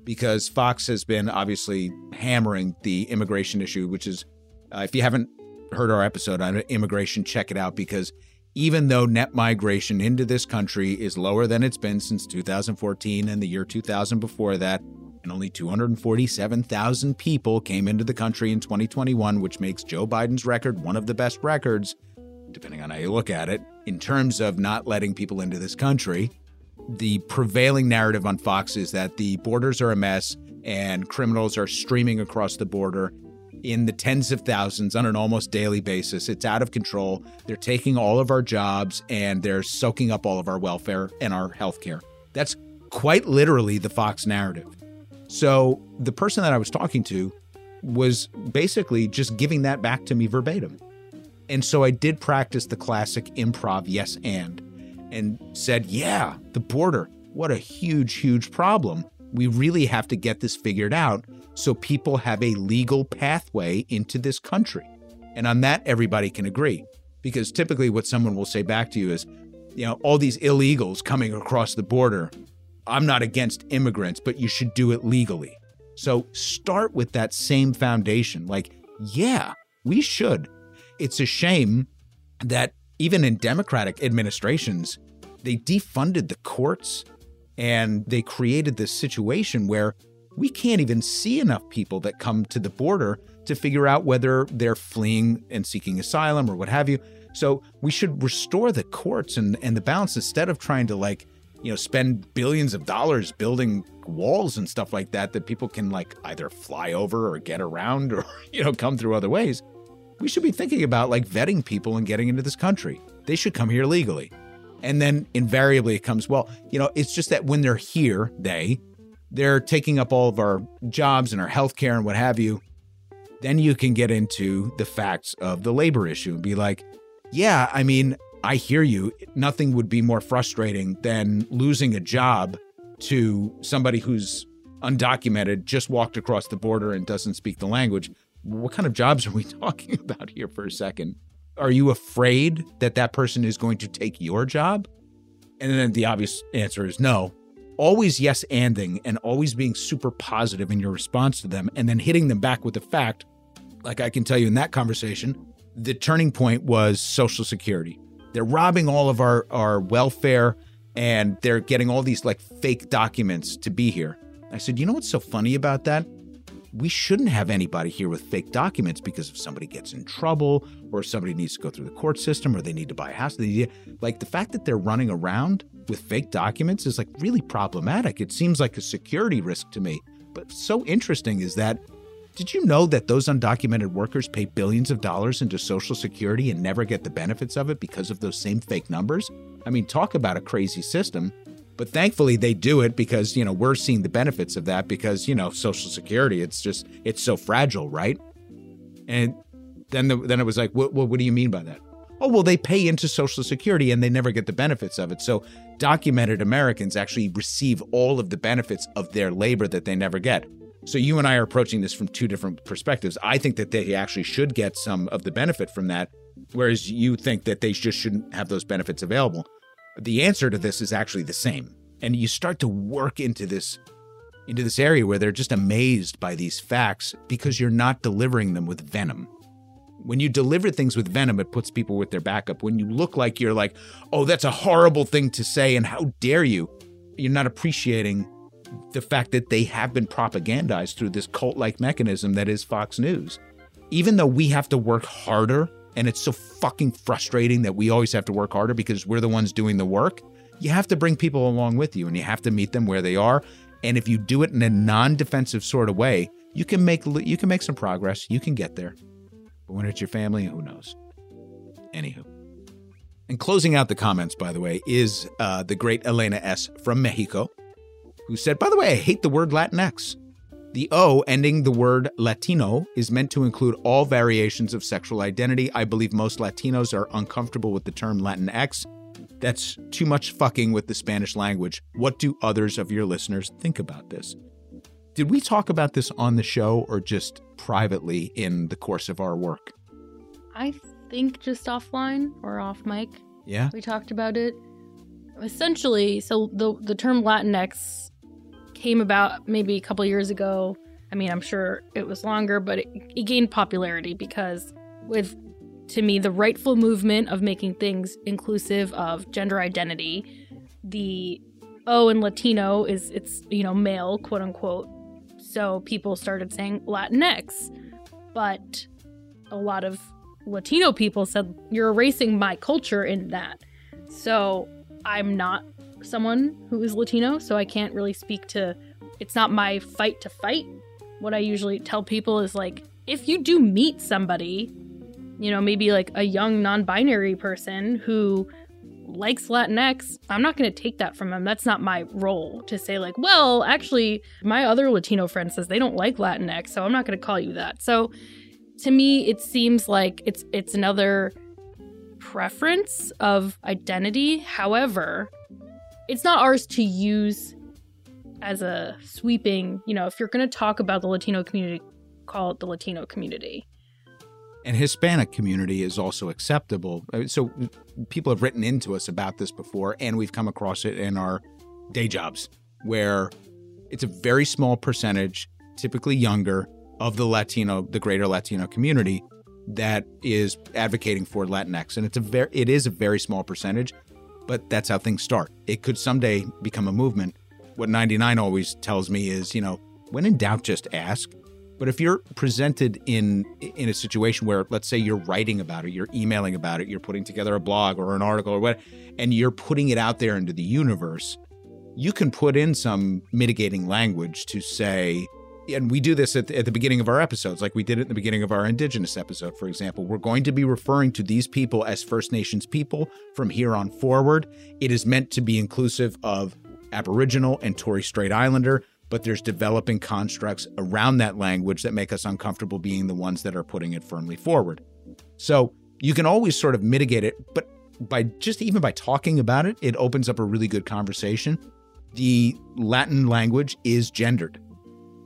B: because Fox has been obviously hammering the immigration issue, which is, uh, if you haven't heard our episode on immigration, check it out because even though net migration into this country is lower than it's been since 2014 and the year 2000 before that, and only 247,000 people came into the country in 2021, which makes Joe Biden's record one of the best records, depending on how you look at it, in terms of not letting people into this country. The prevailing narrative on Fox is that the borders are a mess and criminals are streaming across the border in the tens of thousands on an almost daily basis. It's out of control. They're taking all of our jobs and they're soaking up all of our welfare and our health care. That's quite literally the Fox narrative. So the person that I was talking to was basically just giving that back to me verbatim. And so I did practice the classic improv yes and and said, yeah, the border, what a huge, huge problem. We really have to get this figured out so people have a legal pathway into this country. And on that, everybody can agree. Because typically, what someone will say back to you is, you know, all these illegals coming across the border, I'm not against immigrants, but you should do it legally. So start with that same foundation. Like, yeah, we should. It's a shame that even in Democratic administrations, they defunded the courts and they created this situation where we can't even see enough people that come to the border to figure out whether they're fleeing and seeking asylum or what have you. So we should restore the courts and, and the balance instead of trying to like, you know, spend billions of dollars building walls and stuff like that that people can like either fly over or get around or, you know, come through other ways. We should be thinking about like vetting people and getting into this country. They should come here legally. And then invariably it comes, well, you know, it's just that when they're here, they, they're taking up all of our jobs and our health care and what have you. Then you can get into the facts of the labor issue and be like, yeah, I mean, I hear you. Nothing would be more frustrating than losing a job to somebody who's undocumented, just walked across the border and doesn't speak the language. What kind of jobs are we talking about here for a second? Are you afraid that that person is going to take your job? And then the obvious answer is no. always yes anding and always being super positive in your response to them and then hitting them back with the fact, like I can tell you in that conversation, the turning point was Social Security. They're robbing all of our, our welfare and they're getting all these like fake documents to be here. I said, you know what's so funny about that? We shouldn't have anybody here with fake documents because if somebody gets in trouble or somebody needs to go through the court system or they need to buy a house, they, like the fact that they're running around with fake documents is like really problematic. It seems like a security risk to me. But so interesting is that did you know that those undocumented workers pay billions of dollars into Social Security and never get the benefits of it because of those same fake numbers? I mean, talk about a crazy system. But thankfully, they do it because, you know, we're seeing the benefits of that because, you know, Social Security, it's just, it's so fragile, right? And then, the, then it was like, what, what, what do you mean by that? Oh, well, they pay into Social Security and they never get the benefits of it. So documented Americans actually receive all of the benefits of their labor that they never get. So you and I are approaching this from two different perspectives. I think that they actually should get some of the benefit from that, whereas you think that they just shouldn't have those benefits available. The answer to this is actually the same. And you start to work into this into this area where they're just amazed by these facts because you're not delivering them with venom. When you deliver things with venom, it puts people with their backup. When you look like you're like, oh, that's a horrible thing to say, and how dare you? You're not appreciating the fact that they have been propagandized through this cult like mechanism that is Fox News. Even though we have to work harder, and it's so fucking frustrating that we always have to work harder because we're the ones doing the work, you have to bring people along with you and you have to meet them where they are. And if you do it in a non defensive sort of way, you can make you can make some progress. You can get there. But when it's your family, who knows? Anywho. And closing out the comments, by the way, is uh, the great Elena S. from Mexico, who said, By the way, I hate the word Latinx. The O ending the word Latino is meant to include all variations of sexual identity. I believe most Latinos are uncomfortable with the term Latinx. That's too much fucking with the Spanish language. What do others of your listeners think about this? Did we talk about this on the show or just privately in the course of our work?
C: I think just offline or off mic.
B: Yeah.
C: We talked about it. Essentially, so the the term Latinx came about maybe a couple years ago. I mean, I'm sure it was longer, but it, it gained popularity because, with to me, the rightful movement of making things inclusive of gender identity, the oh, O in Latino is it's you know male quote unquote. So people started saying Latinx, but a lot of Latino people said you're erasing my culture in that. So I'm not someone who is Latino, so I can't really speak to it's not my fight to fight. What I usually tell people is like if you do meet somebody, you know, maybe like a young non-binary person who likes Latinx, I'm not going to take that from them. That's not my role to say like, well, actually my other Latino friend says they don't like Latinx, so I'm not going to call you that. So to me it seems like it's it's another preference of identity. However, it's not ours to use as a sweeping, you know, if you're going to talk about the Latino community, call it the Latino community.
B: And Hispanic community is also acceptable. So people have written into us about this before, and we've come across it in our day jobs where it's a very small percentage, typically younger, of the Latino, the greater Latino community that is advocating for Latinx. And it's a very it is a very small percentage, but that's how things start. It could someday become a movement. What 99 always tells me is, you know, when in doubt, just ask. But if you're presented in in a situation where, let's say, you're writing about it, you're emailing about it, you're putting together a blog or an article or what, and you're putting it out there into the universe, you can put in some mitigating language to say, and we do this at the, at the beginning of our episodes, like we did at the beginning of our Indigenous episode, for example. We're going to be referring to these people as First Nations people from here on forward. It is meant to be inclusive of Aboriginal and Torres Strait Islander, but there's developing constructs around that language that make us uncomfortable being the ones that are putting it firmly forward. So you can always sort of mitigate it, but by just even by talking about it, it opens up a really good conversation. The Latin language is gendered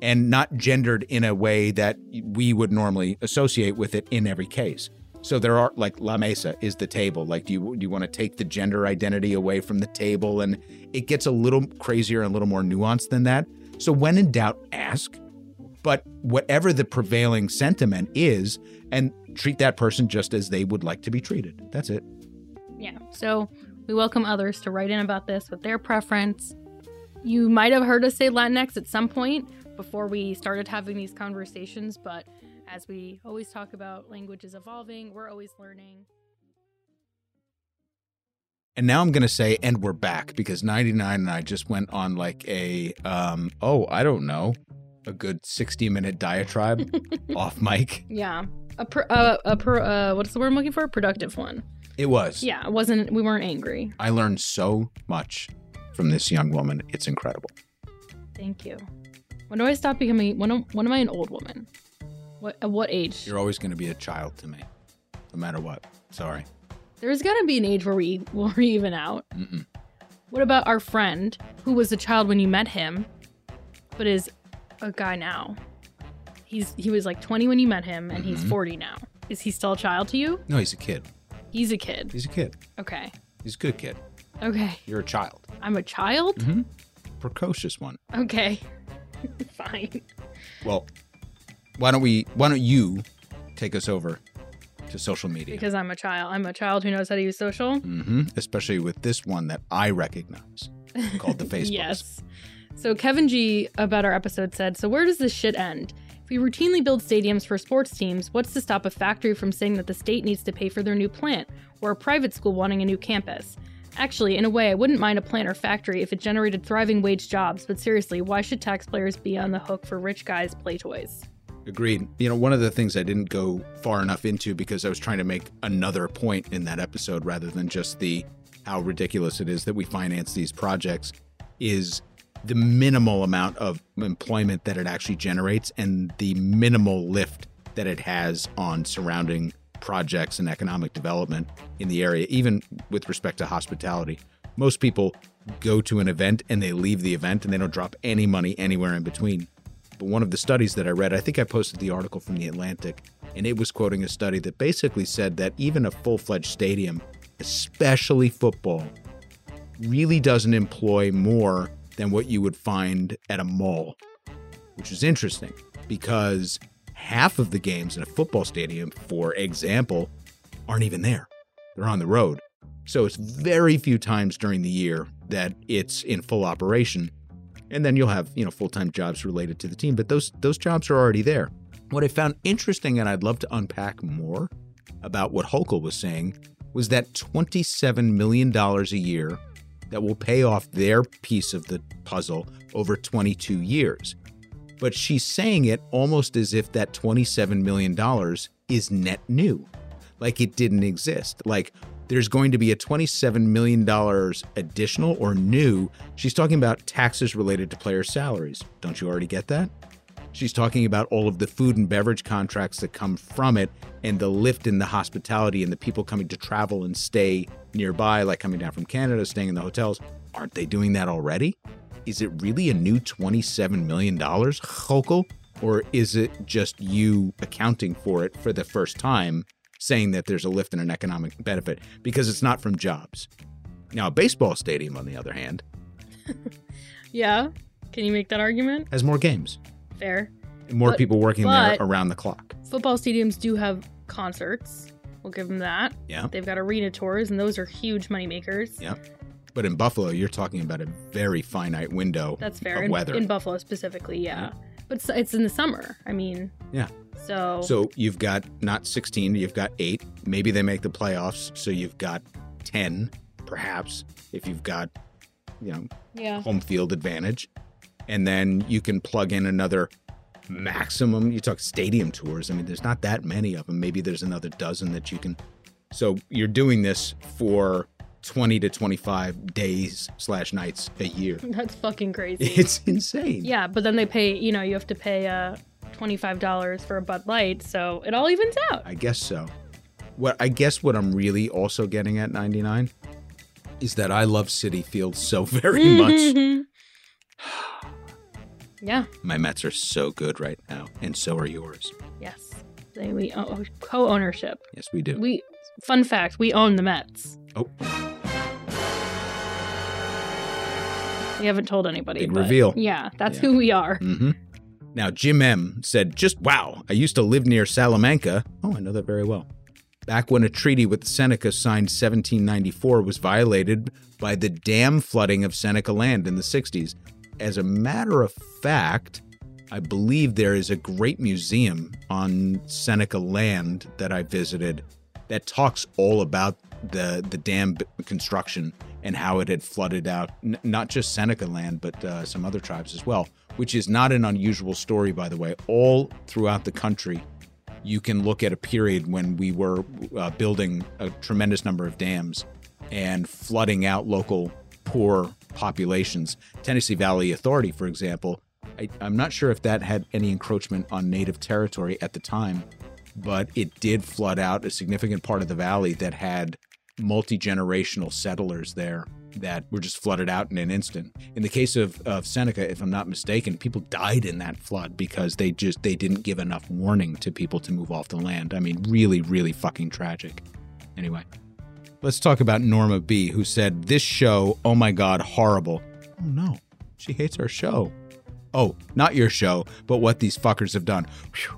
B: and not gendered in a way that we would normally associate with it in every case. So there are like La Mesa is the table. Like, do you do you want to take the gender identity away from the table? And it gets a little crazier and a little more nuanced than that. So when in doubt, ask. But whatever the prevailing sentiment is, and treat that person just as they would like to be treated. That's it.
C: Yeah. So we welcome others to write in about this with their preference. You might have heard us say Latinx at some point before we started having these conversations, but as we always talk about, language is evolving, we're always learning.
B: And now I'm going to say, and we're back because 99 and I just went on like a, um, oh, I don't know, a good 60 minute diatribe off mic.
C: Yeah. A, pr- uh, a uh, what's the word I'm looking for? A productive one.
B: It was.
C: Yeah, it wasn't, we weren't angry.
B: I learned so much from this young woman. It's incredible.
C: Thank you. When do I stop becoming, when, am- when am I an old woman? What, at what age?
B: You're always going to be a child to me, no matter what. Sorry.
C: There's got to be an age where we, where we even out.
B: Mm-mm.
C: What about our friend who was a child when you met him, but is a guy now? He's he was like 20 when you met him, and he's
B: Mhm.
C: 40 now. Is he still a child to you?
B: No, he's a kid.
C: He's a kid.
B: He's a kid.
C: Okay.
B: He's a good kid.
C: Okay.
B: You're a child.
C: I'm a child?
B: Mm-hmm. Precocious one.
C: Okay. Fine.
B: Well, why don't we? Why don't you take us over to social media?
C: Because I'm a child. I'm a child who knows how to use social.
B: Mm-hmm. Especially with this one that I recognize called the Facebook.
C: Yes. So Kevin G about our episode said, "So where does this shit end? If we routinely build stadiums for sports teams, what's to stop a factory from saying that the state needs to pay for their new plant or a private school wanting a new campus?" Actually, in a way, I wouldn't mind a plant or factory if it generated thriving wage jobs, but seriously, why should taxpayers be on the hook for rich guys' play toys?
B: Agreed. You know, one of the things I didn't go far enough into because I was trying to make another point in that episode rather than just the how ridiculous it is that we finance these projects is the minimal amount of employment that it actually generates and the minimal lift that it has on surrounding projects and economic development in the area, even with respect to hospitality. Most people go to an event and they leave the event and they don't drop any money anywhere in between. But one of the studies that I read, I think I posted the article from The Atlantic, and it was quoting a study that basically said that even a full fledged stadium, especially football, really doesn't employ more than what you would find at a mall, which is interesting because half of the games in a football stadium, for example, aren't even there. They're on the road. So it's very few times during the year that it's in full operation. And then you'll have, you know, full-time jobs related to the team, but those those jobs are already there. What I found interesting and I'd love to unpack more about what Hochul was saying was that $27 million a year that will pay off their piece of the puzzle over 22 years. But she's saying it almost as if that $27 million is net new, like it didn't exist. Like there's going to be a $27 million additional or new. She's talking about taxes related to player salaries. Don't you already get that? She's talking about all of the food and beverage contracts that come from it and the lift in the hospitality and the people coming to travel and stay nearby, like coming down from Canada, staying in the hotels. Aren't they doing that already? Is it really a new $27 million, Hochul? Or is it just you accounting for it for the first time, saying that there's a lift in an economic benefit because it's not from jobs? Now, a baseball stadium, on the other hand,
C: Yeah. Can you make that argument?
B: has more games,
C: Fair.
B: more
C: But-
B: people working there around the clock.
C: Football stadiums do have concerts. We'll give them that.
B: Yeah.
C: They've got arena tours, and those are huge moneymakers.
B: Yeah. But in Buffalo, you're talking about a very finite window
C: That's fair.
B: of
C: In,
B: weather.
C: in Buffalo specifically, yeah. But it's, it's in the summer. I mean,
B: Yeah.
C: So,
B: So you've got not 16, you've got eight. Maybe they make the playoffs, so you've got 10, perhaps, if you've got, you know,
C: yeah.
B: home field advantage. And then you can plug in another maximum. You talk stadium tours. I mean, there's not that many of them. Maybe there's another dozen that you can. So you're doing this for 20 to 25 days slash nights a year.
C: That's fucking crazy.
B: It's insane.
C: yeah, but then they pay, you know, you have to pay uh, $25 for a Bud Light, so it all evens out.
B: I guess so. What I guess what I'm really also getting at 99 is that I love Citi Field so very much.
C: yeah,
B: My Mets are so good right now, and so are yours.
C: yes. Say we own, co-ownership.
B: Yes, we do.
C: We fun fact, we own the Mets.
B: oh,
C: We haven't told anybody.
B: Big reveal.
C: Yeah, that's
B: Yeah.
C: who we are.
B: hmm Now, Jim M said, just wow, I used to live near Salamanca. Oh, I know that very well. Back when a treaty with Seneca signed 1794 was violated by the dam flooding of Seneca land in the 60s. As a matter of fact, I believe there is a great museum on Seneca land that I visited that talks all about the the dam construction and how it had flooded out n- not just Seneca land but uh, some other tribes as well, which is not an unusual story by the way. All throughout the country, you can look at a period when we were uh, building a tremendous number of dams and flooding out local poor populations. Tennessee Valley Authority, for example, I, I'm not sure if that had any encroachment on native territory at the time, but it did flood out a significant part of the valley that had multi generational settlers there that were just flooded out in an instant. In the case of, of Seneca, if I'm not mistaken, people died in that flood because they just they didn't give enough warning to people to move off the land. I mean, really, really fucking tragic. Anyway, let's talk about Norma B, who said, This show, oh my god, horrible. Oh no, she hates our show. Oh, not your show, but what these fuckers have done. Phew.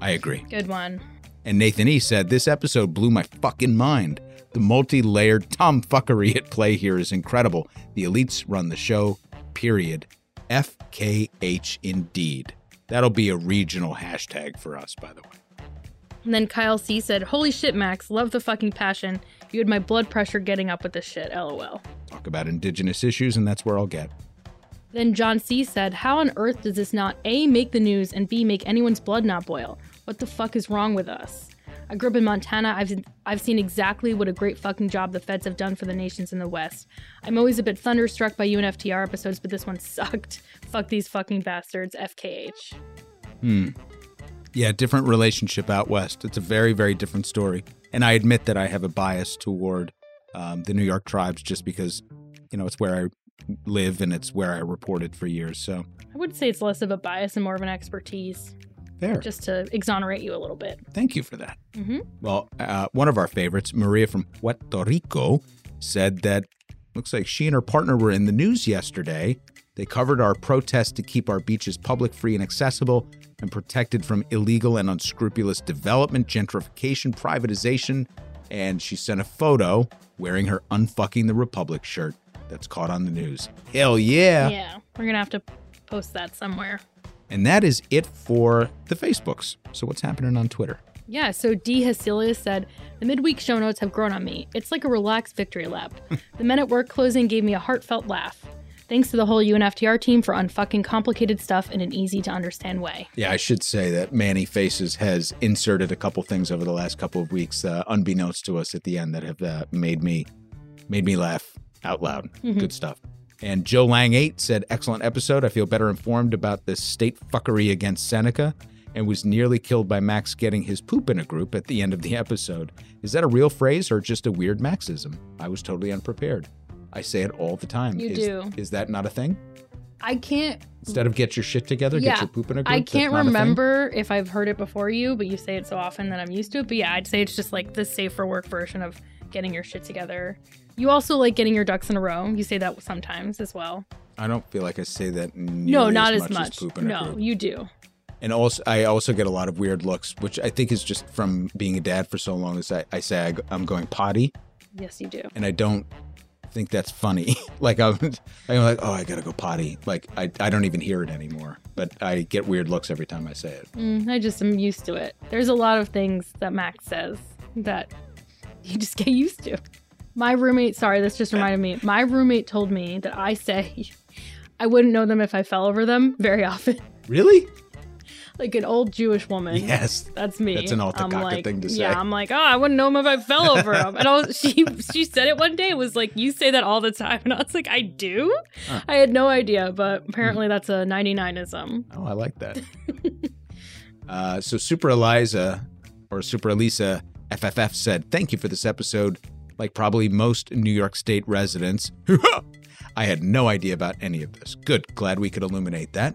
B: I agree.
C: Good one.
B: And Nathan E said, This episode blew my fucking mind. The multi layered tomfuckery at play here is incredible. The elites run the show, period. FKH indeed. That'll be a regional hashtag for us, by the way.
C: And then Kyle C said, "Holy shit, Max, love the fucking passion. You had my blood pressure getting up with this shit. LOL."
B: Talk about indigenous issues, and that's where I'll get.
C: Then John C said, "How on earth does this not A make the news and B make anyone's blood not boil? What the fuck is wrong with us?" I grew up in Montana. I've I've seen exactly what a great fucking job the feds have done for the nations in the West. I'm always a bit thunderstruck by UNFTR episodes, but this one sucked. Fuck these fucking bastards. FKH.
B: Hmm. Yeah, different relationship out west. It's a very, very different story. And I admit that I have a bias toward um, the New York tribes just because, you know, it's where I live and it's where I reported for years. So
C: I would say it's less of a bias and more of an expertise,
B: there.
C: just to exonerate you a little bit.
B: Thank you for that.
C: hmm
B: Well, uh, one of our favorites, Maria from Puerto Rico, said that looks like she and her partner were in the news yesterday. They covered our protest to keep our beaches public, free, and accessible, and protected from illegal and unscrupulous development, gentrification, privatization. And she sent a photo wearing her Unfucking the Republic shirt that's caught on the news. Hell yeah.
C: Yeah, we're gonna have to post that somewhere.
B: And that is it for the Facebooks. So, what's happening on Twitter?
C: Yeah, so D. Hacilius said, The midweek show notes have grown on me. It's like a relaxed victory lap. the men at work closing gave me a heartfelt laugh. Thanks to the whole UNFTR team for unfucking complicated stuff in an easy to understand way.
B: Yeah, I should say that Manny Faces has inserted a couple things over the last couple of weeks, uh, unbeknownst to us at the end, that have uh, made me made me laugh out loud. Good stuff. And Joe Lang eight said, "Excellent episode. I feel better informed about this state fuckery against Seneca." And was nearly killed by Max getting his poop in a group at the end of the episode. Is that a real phrase or just a weird Maxism? I was totally unprepared. I say it all the time.
C: You
B: is,
C: do.
B: Is that not a thing?
C: I can't
B: Instead of get your shit together,
C: Yeah,
B: get your poop in a group.
C: I can't
B: not a thing?
C: remember if I've heard it before you, but you say it so often that I'm used to it. But yeah, I'd say it's just like the safe for work version of getting your shit together. You also like getting your ducks in a row. You say that sometimes as well.
B: I don't feel like I say that.
C: No, not
B: as much.
C: much.
B: As poop
C: no, you do.
B: And also, I also get a lot of weird looks, which I think is just from being a dad for so long. Is I, I say I, I'm going potty,
C: Yes, you do.
B: and I don't think that's funny. like I'm, I'm like, oh, I gotta go potty. Like I, I don't even hear it anymore. But I get weird looks every time I say it.
C: Mm, I just am used to it. There's a lot of things that Max says that you just get used to. My roommate, sorry, this just reminded me. My roommate told me that I say I wouldn't know them if I fell over them very often.
B: Really?
C: like an old Jewish woman.
B: Yes.
C: That's me.
B: That's an Alta
C: like,
B: thing to say.
C: Yeah, I'm like, oh, I wouldn't know him if I fell over him. And I was, she she said it one day. It was like, you say that all the time, and I was like, I do.
B: Huh.
C: I had no idea, but apparently that's a 99ism.
B: Oh, I like that. uh, so Super Eliza or Super Elisa FFF said, "Thank you for this episode. Like probably most New York State residents, I had no idea about any of this. Good, glad we could illuminate that."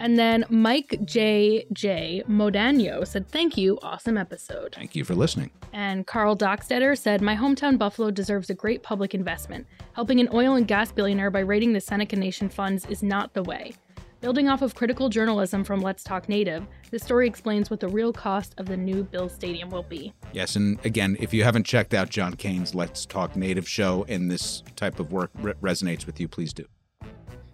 C: And then Mike J. J. Modano said, Thank you, awesome episode.
B: Thank you for listening.
C: And Carl Dockstetter said, My hometown Buffalo deserves a great public investment. Helping an oil and gas billionaire by raiding the Seneca Nation funds is not the way. Building off of critical journalism from Let's Talk Native, this story explains what the real cost of the new Bill Stadium will be.
B: Yes, and again, if you haven't checked out John Kane's Let's Talk Native show and this type of work re- resonates with you, please do.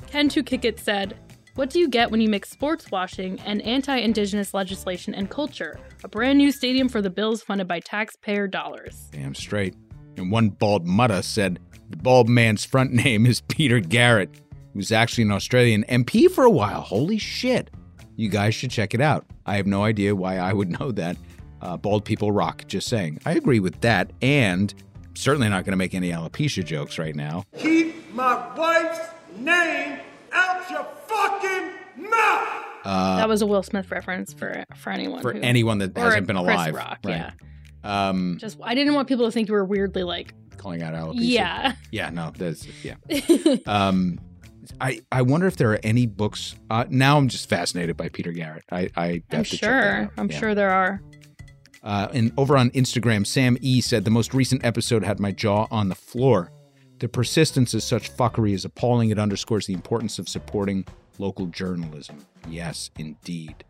C: Ken to Kick It said, What do you get when you mix sports washing and anti indigenous legislation and culture? A brand new stadium for the Bills funded by taxpayer dollars.
B: Damn straight. And one bald mutta said the bald man's front name is Peter Garrett. He was actually an Australian MP for a while. Holy shit. You guys should check it out. I have no idea why I would know that. Uh, bald people rock, just saying. I agree with that, and certainly not going to make any alopecia jokes right now.
D: Keep my wife's name out your fucking mouth!
C: that was a Will Smith reference for for anyone.
B: Uh, For
C: who-
B: anyone that hasn't been
C: Chris
B: alive.
C: Rock,
B: right.
C: Yeah.
B: Um,
C: Just I didn't want people to think you were weirdly like,
B: calling out alopecia.
C: yeah.
B: Yeah, no, that's yeah. um, I I wonder if there are any books. Uh, now I'm just fascinated by Peter Garrett. I I have
C: I'm
B: to check that
C: sure. I'm
B: Yeah.
C: sure there are.
B: Uh, and over on Instagram, Sam E said the most recent episode had my jaw on the floor. The persistence of such fuckery is appalling. It underscores the importance of supporting local journalism. Yes, indeed.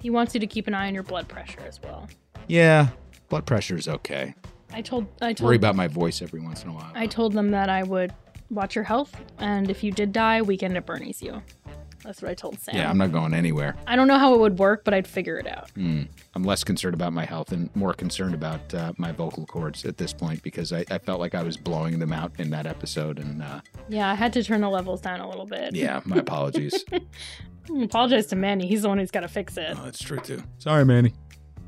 C: He wants you to keep an eye on your blood pressure as well.
B: Yeah, blood pressure is okay.
C: I told I told
B: Worry about my voice every once in a while.
C: I told them that I would watch your health, and if you did die, weekend at Bernie's you. That's what I told Sam.
B: yeah, I'm not going anywhere.
C: I don't know how it would work, but I'd figure it out.
B: I'm less concerned about my health and more concerned about uh, my vocal cords at this point because I, I felt like I was blowing them out in that episode. And uh,
C: Yeah, I had to turn the levels down a little bit.
B: yeah, my apologies.
C: I apologize to Manny. He's the one who's got to fix it.
B: Oh, that's true too. Sorry, Manny.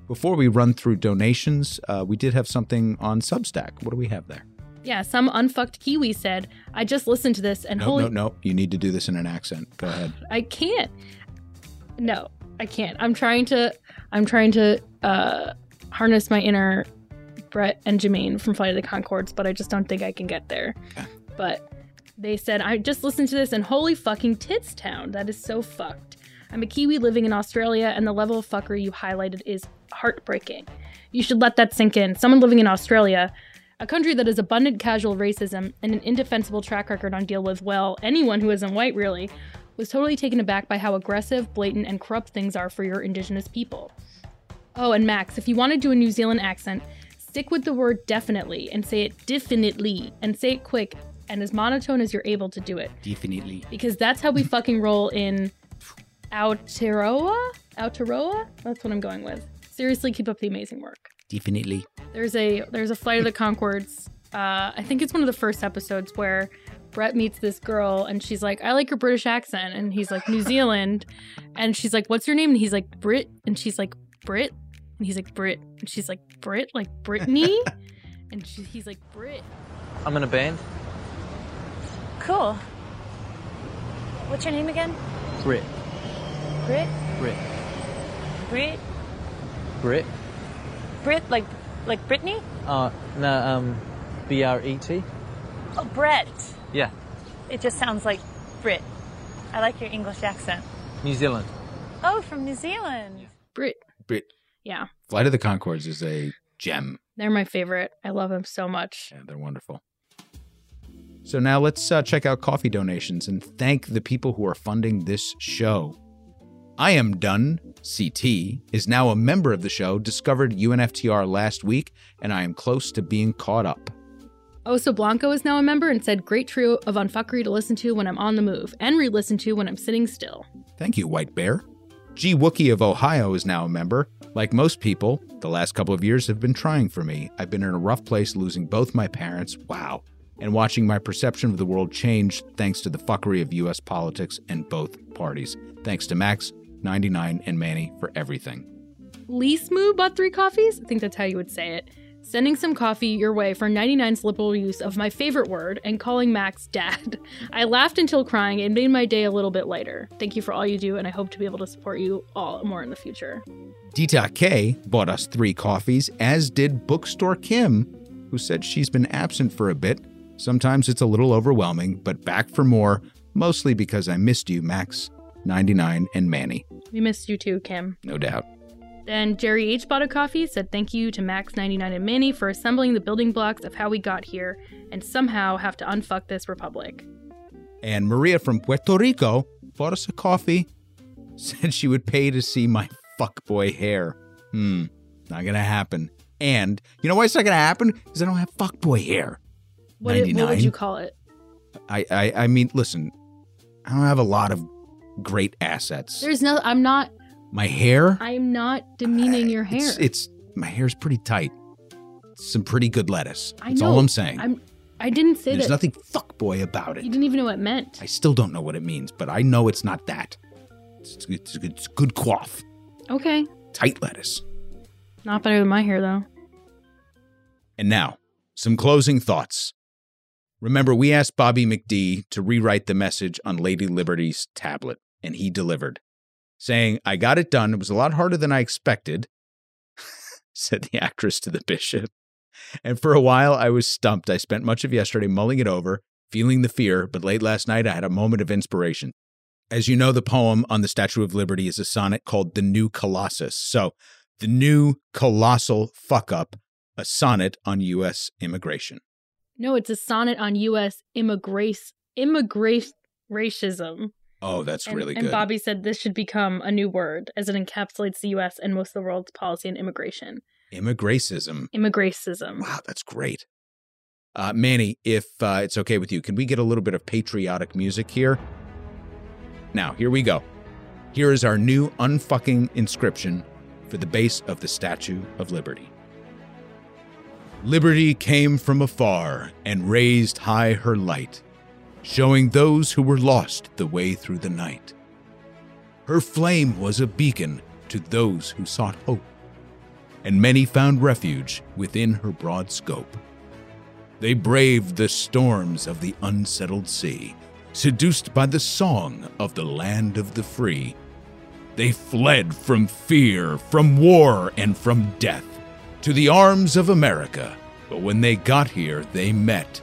B: Before we run through donations, uh, we did have something on Substack. What do we have there?
C: Yeah, some unfucked Kiwi said, I just listened to this and
B: No,
C: holy
B: no, no. You need to do this in an accent. Go ahead.
C: I can't. No, I can't. I'm trying to I'm trying to uh harness my inner Brett and Jermaine from Flight of the Conchords, but I just don't think I can get there.
B: Okay.
C: But they said I just listened to this and holy fucking tits town. That is so fucked. I'm a Kiwi living in Australia and the level of fuckery you highlighted is heartbreaking. You should let that sink in. Someone living in Australia, a country that has abundant casual racism and an indefensible track record on deal with, well, anyone who isn't white really, was totally taken aback by how aggressive, blatant, and corrupt things are for your indigenous people. Oh, and Max, if you want to do a New Zealand accent, stick with the word definitely and say it definitely and say it quick and as monotone as you're able to do it.
B: Definitely.
C: Because that's how we fucking roll in Aotearoa? Aotearoa? That's what I'm going with. Seriously, keep up the amazing work.
B: Definitely.
C: There's a there's a flight of the Conchords. Uh, I think it's one of the first episodes where Brett meets this girl and she's like, "I like your British accent," and he's like, "New Zealand," and she's like, "What's your name?" And he's like, "Brit," and she's like, "Brit," and he's like, "Brit," and she's like, "Brit," like Brittany, and she, he's like, "Brit."
E: I'm in a band.
F: Cool. What's your name again?
E: Brit.
F: Brit?
E: Brit.
F: Brit?
E: Brit.
F: Brit? Like, like Brittany?
E: Uh, no, um, B R E T.
F: Oh, Brett.
E: Yeah,
F: It just sounds like Brit. I like your English accent.
E: New Zealand.
F: Oh, from New Zealand.
C: Brit.
B: Brit.
C: Yeah,
B: Flight of the Conchords is a gem.
C: they're my favorite. I love them so much.
B: Yeah, they're wonderful. So now let's uh, check out coffee donations and thank the people who are funding this show. I am done. CT is now a member of the show. Discovered UNFTR last week, and I am close to being caught up.
C: Oh, Oso Blanco is now a member and said, "Great trio of unfuckery to listen to when I'm on the move and re-listen to when I'm sitting still."
B: Thank you, White Bear. G Wookie of Ohio is now a member. Like most people, the last couple of years have been trying for me. I've been in a rough place losing both my parents. Wow. And watching my perception of the world change thanks to the fuckery of US politics and both parties. Thanks to Max, 99, and Manny for everything.
C: Leesmoo bought three coffees? I think that's how you would say it. Sending some coffee your way for 99's liberal use of my favorite word and calling Max dad. I laughed until crying and made my day a little bit lighter. Thank you for all you do, and I hope to be able to support you all more in the future.
B: Dita K bought us three coffees, as did Bookstore Kim, who said she's been absent for a bit. Sometimes it's a little overwhelming, but back for more, mostly because I missed you, Max. 99, and Manny.
C: We missed you too, Kim.
B: No doubt.
C: Then Jerry H bought a coffee, said thank you to Max99 and Manny for assembling the building blocks of how we got here and somehow have to unfuck this republic.
B: And Maria from Puerto Rico bought us a coffee, said she would pay to see my fuckboy hair. Hmm, not gonna happen. And you know why it's not gonna happen? Because I don't have fuckboy hair.
C: What, what would you call it?
B: I, I I mean, listen, I don't have a lot of great assets.
C: There's no. I'm not.
B: my hair,
C: I'm not demeaning your hair.
B: it's, it's my hair's pretty tight. Some pretty good lettuce.
C: I
B: That's
C: know.
B: all I'm saying.
C: I'm. I didn't say
B: There's
C: that.
B: nothing fuckboy about it.
C: You didn't even know what it meant.
B: I still don't know what it means, but I know it's not that. It's, it's, it's good quaff,
C: Okay.
B: tight lettuce.
C: Not better than my hair though.
B: And now, some closing thoughts. Remember, we asked Bobby McD to rewrite the message on Lady Liberty's tablet, and he delivered, saying, I got it done. It was a lot harder than I expected, said the actress to the bishop. And for a while, I was stumped. I spent much of yesterday mulling it over, feeling the fear, but late last night, I had a moment of inspiration. As you know, the poem on the Statue of Liberty is a sonnet called The New Colossus. So, the new colossal fuck up, a sonnet on U.S. immigration.
C: No, it's a sonnet on U.S. immigrace immigration racism.
B: Oh, that's
C: And,
B: really good. and.
C: Bobby said this should become a new word as it encapsulates the U.S. and most of the world's policy on immigration.
B: Immigracism.
C: Immigracism.
B: Wow, that's great. Uh, Manny, if uh, it's okay with you, can we get a little bit of patriotic music here? Now, here we go. Here is our new unfucking inscription for the base of the Statue of Liberty. Liberty came from afar and raised high her light, showing those who were lost the way through the night. Her flame was a beacon to those who sought hope and many found refuge within her broad scope. They braved the storms of the unsettled sea, seduced by the song of the land of the free. They fled from fear, from war, and from death to the arms of America. But when they got here, they met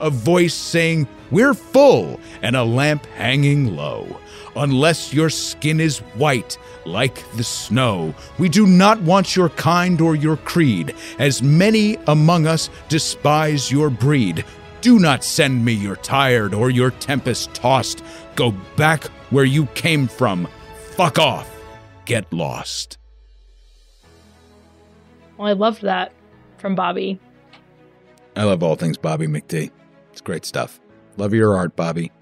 B: a voice saying, We're full, and a lamp hanging low. Unless your skin is white like the snow, we do not want your kind or your creed, as many among us despise your breed. Do not send me your tired or your tempest tossed. Go back where you came from. Fuck off. Get lost.
C: Well, I loved that from Bobby.
B: I love all things Bobby McD. Great stuff. Love your art, Bobby.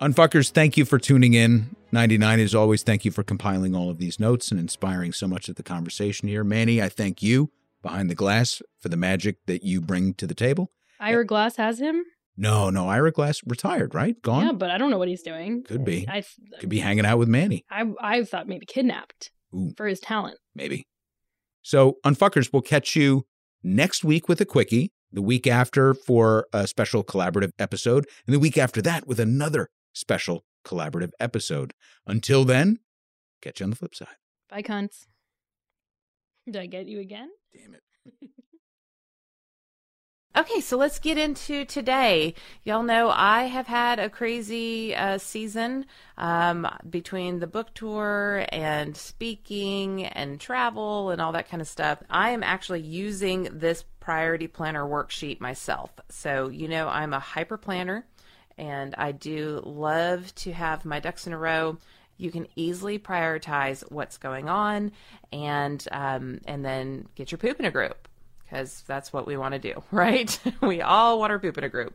B: Unfuckers, thank you for tuning in. 99 as always, thank you for compiling all of these notes and inspiring so much of the conversation here. Manny, I thank you behind the glass for the magic that you bring to the table.
C: Ira Glass has him.
B: No, no, Ira Glass retired, right? Gone?
C: Yeah, but I don't know what he's doing.
B: Could be.
C: I
B: Could be hanging out with Manny,
C: I I thought maybe kidnapped
B: Ooh.
C: for his talent.
B: maybe. So, Unfuckers, we'll catch you next week with a quickie, the week after for a special collaborative episode, and the week after that with another special collaborative episode. Until then, catch you on the flip side.
C: Bye, cunts. Did I get you again?
B: Damn it.
G: Okay, so let's get into today. Y'all know I have had a crazy uh, season um, between the book tour and speaking and travel and all that kind of stuff. I am actually using this priority planner worksheet myself. So, you know, I'm a hyper planner and I do love to have my ducks in a row. You can easily prioritize what's going on and um, and then get your poop in a group because that's what we want to do, right? we all want our poop in a group.